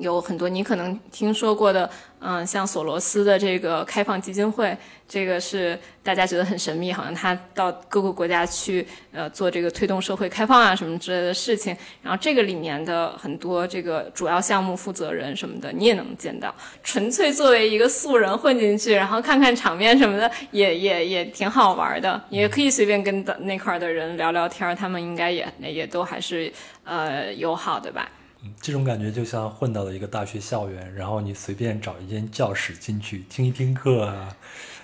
有很多你可能听说过的，嗯，像索罗斯的这个开放基金会，这个是大家觉得很神秘，好像他到各个国家去，呃，做这个推动社会开放啊什么之类的事情。然后这个里面的很多这个主要项目负责人什么的，你也能见到。纯粹作为一个素人混进去，然后看看场面什么的，也也也挺好玩的。也可以随便跟的那块的人聊聊天，他们应该也也都还是呃友好的吧。这种感觉就像混到了一个大学校园，然后你随便找一间教室进去听一听课啊。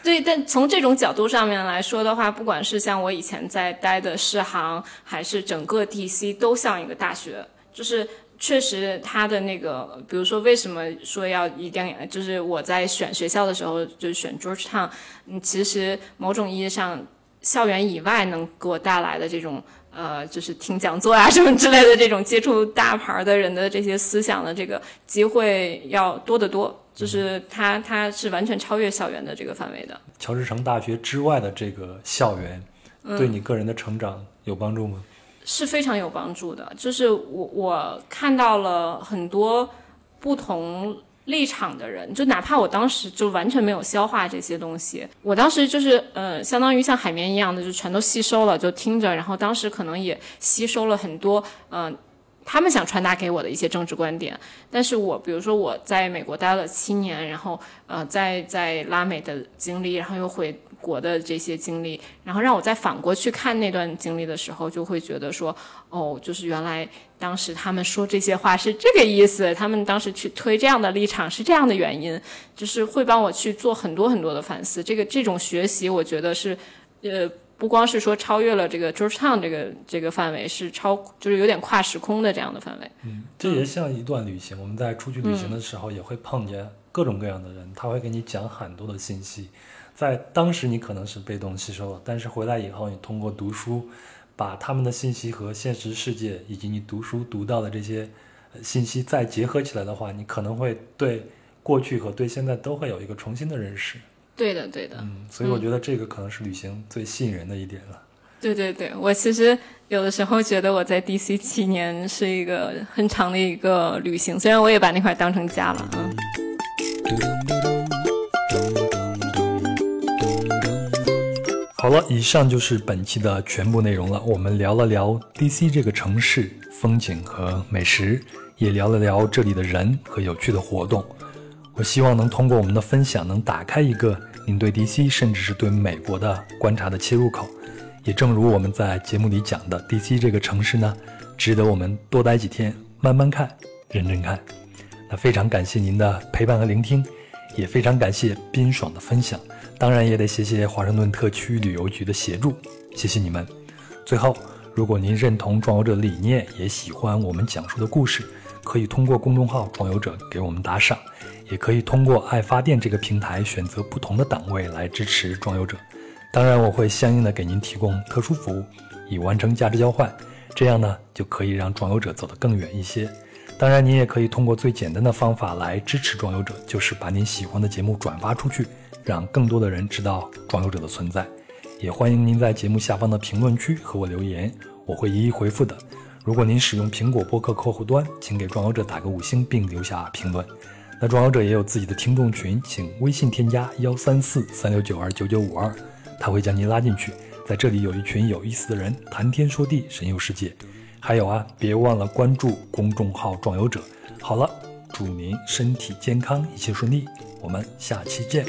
对，但从这种角度上面来说的话，不管是像我以前在待的世行，还是整个 DC，都像一个大学。就是确实它的那个，比如说为什么说要一定要，就是我在选学校的时候就选 Georgetown，嗯，其实某种意义上，校园以外能给我带来的这种。呃，就是听讲座啊什么之类的，这种接触大牌的人的这些思想的这个机会要多得多。就是它，它是完全超越校园的这个范围的。乔治城大学之外的这个校园，对你个人的成长有帮助吗？是非常有帮助的。就是我我看到了很多不同。立场的人，就哪怕我当时就完全没有消化这些东西，我当时就是呃，相当于像海绵一样的，就全都吸收了，就听着，然后当时可能也吸收了很多，嗯，他们想传达给我的一些政治观点。但是我比如说我在美国待了七年，然后呃，在在拉美的经历，然后又回。国的这些经历，然后让我再反过去看那段经历的时候，就会觉得说，哦，就是原来当时他们说这些话是这个意思，他们当时去推这样的立场是这样的原因，就是会帮我去做很多很多的反思。这个这种学习，我觉得是，呃，不光是说超越了这个 Georgetown 这个这个范围，是超就是有点跨时空的这样的范围。嗯，这也像一段旅行，我们在出去旅行的时候也会碰见各种各样的人，他会给你讲很多的信息。在当时你可能是被动吸收了，但是回来以后，你通过读书，把他们的信息和现实世界以及你读书读到的这些信息再结合起来的话，你可能会对过去和对现在都会有一个重新的认识。对的，对的。嗯，所以我觉得这个可能是旅行最吸引人的一点了。对对对，我其实有的时候觉得我在 DC 七年是一个很长的一个旅行，虽然我也把那块当成家了，嗯。好了，以上就是本期的全部内容了。我们聊了聊 DC 这个城市风景和美食，也聊了聊这里的人和有趣的活动。我希望能通过我们的分享，能打开一个您对 DC 甚至是对美国的观察的切入口。也正如我们在节目里讲的，DC 这个城市呢，值得我们多待几天，慢慢看，认真看。那非常感谢您的陪伴和聆听，也非常感谢冰爽的分享。当然也得谢谢华盛顿特区旅游局的协助，谢谢你们。最后，如果您认同壮游者理念，也喜欢我们讲述的故事，可以通过公众号“壮游者”给我们打赏，也可以通过爱发电这个平台选择不同的档位来支持装游者。当然，我会相应的给您提供特殊服务，以完成价值交换，这样呢就可以让装游者走得更远一些。当然，您也可以通过最简单的方法来支持装游者，就是把您喜欢的节目转发出去，让更多的人知道装游者的存在。也欢迎您在节目下方的评论区和我留言，我会一一回复的。如果您使用苹果播客客户端，请给装游者打个五星并留下评论。那壮游者也有自己的听众群，请微信添加幺三四三六九二九九五二，他会将您拉进去。在这里有一群有意思的人，谈天说地，神游世界。还有啊，别忘了关注公众号“壮游者”。好了，祝您身体健康，一切顺利。我们下期见。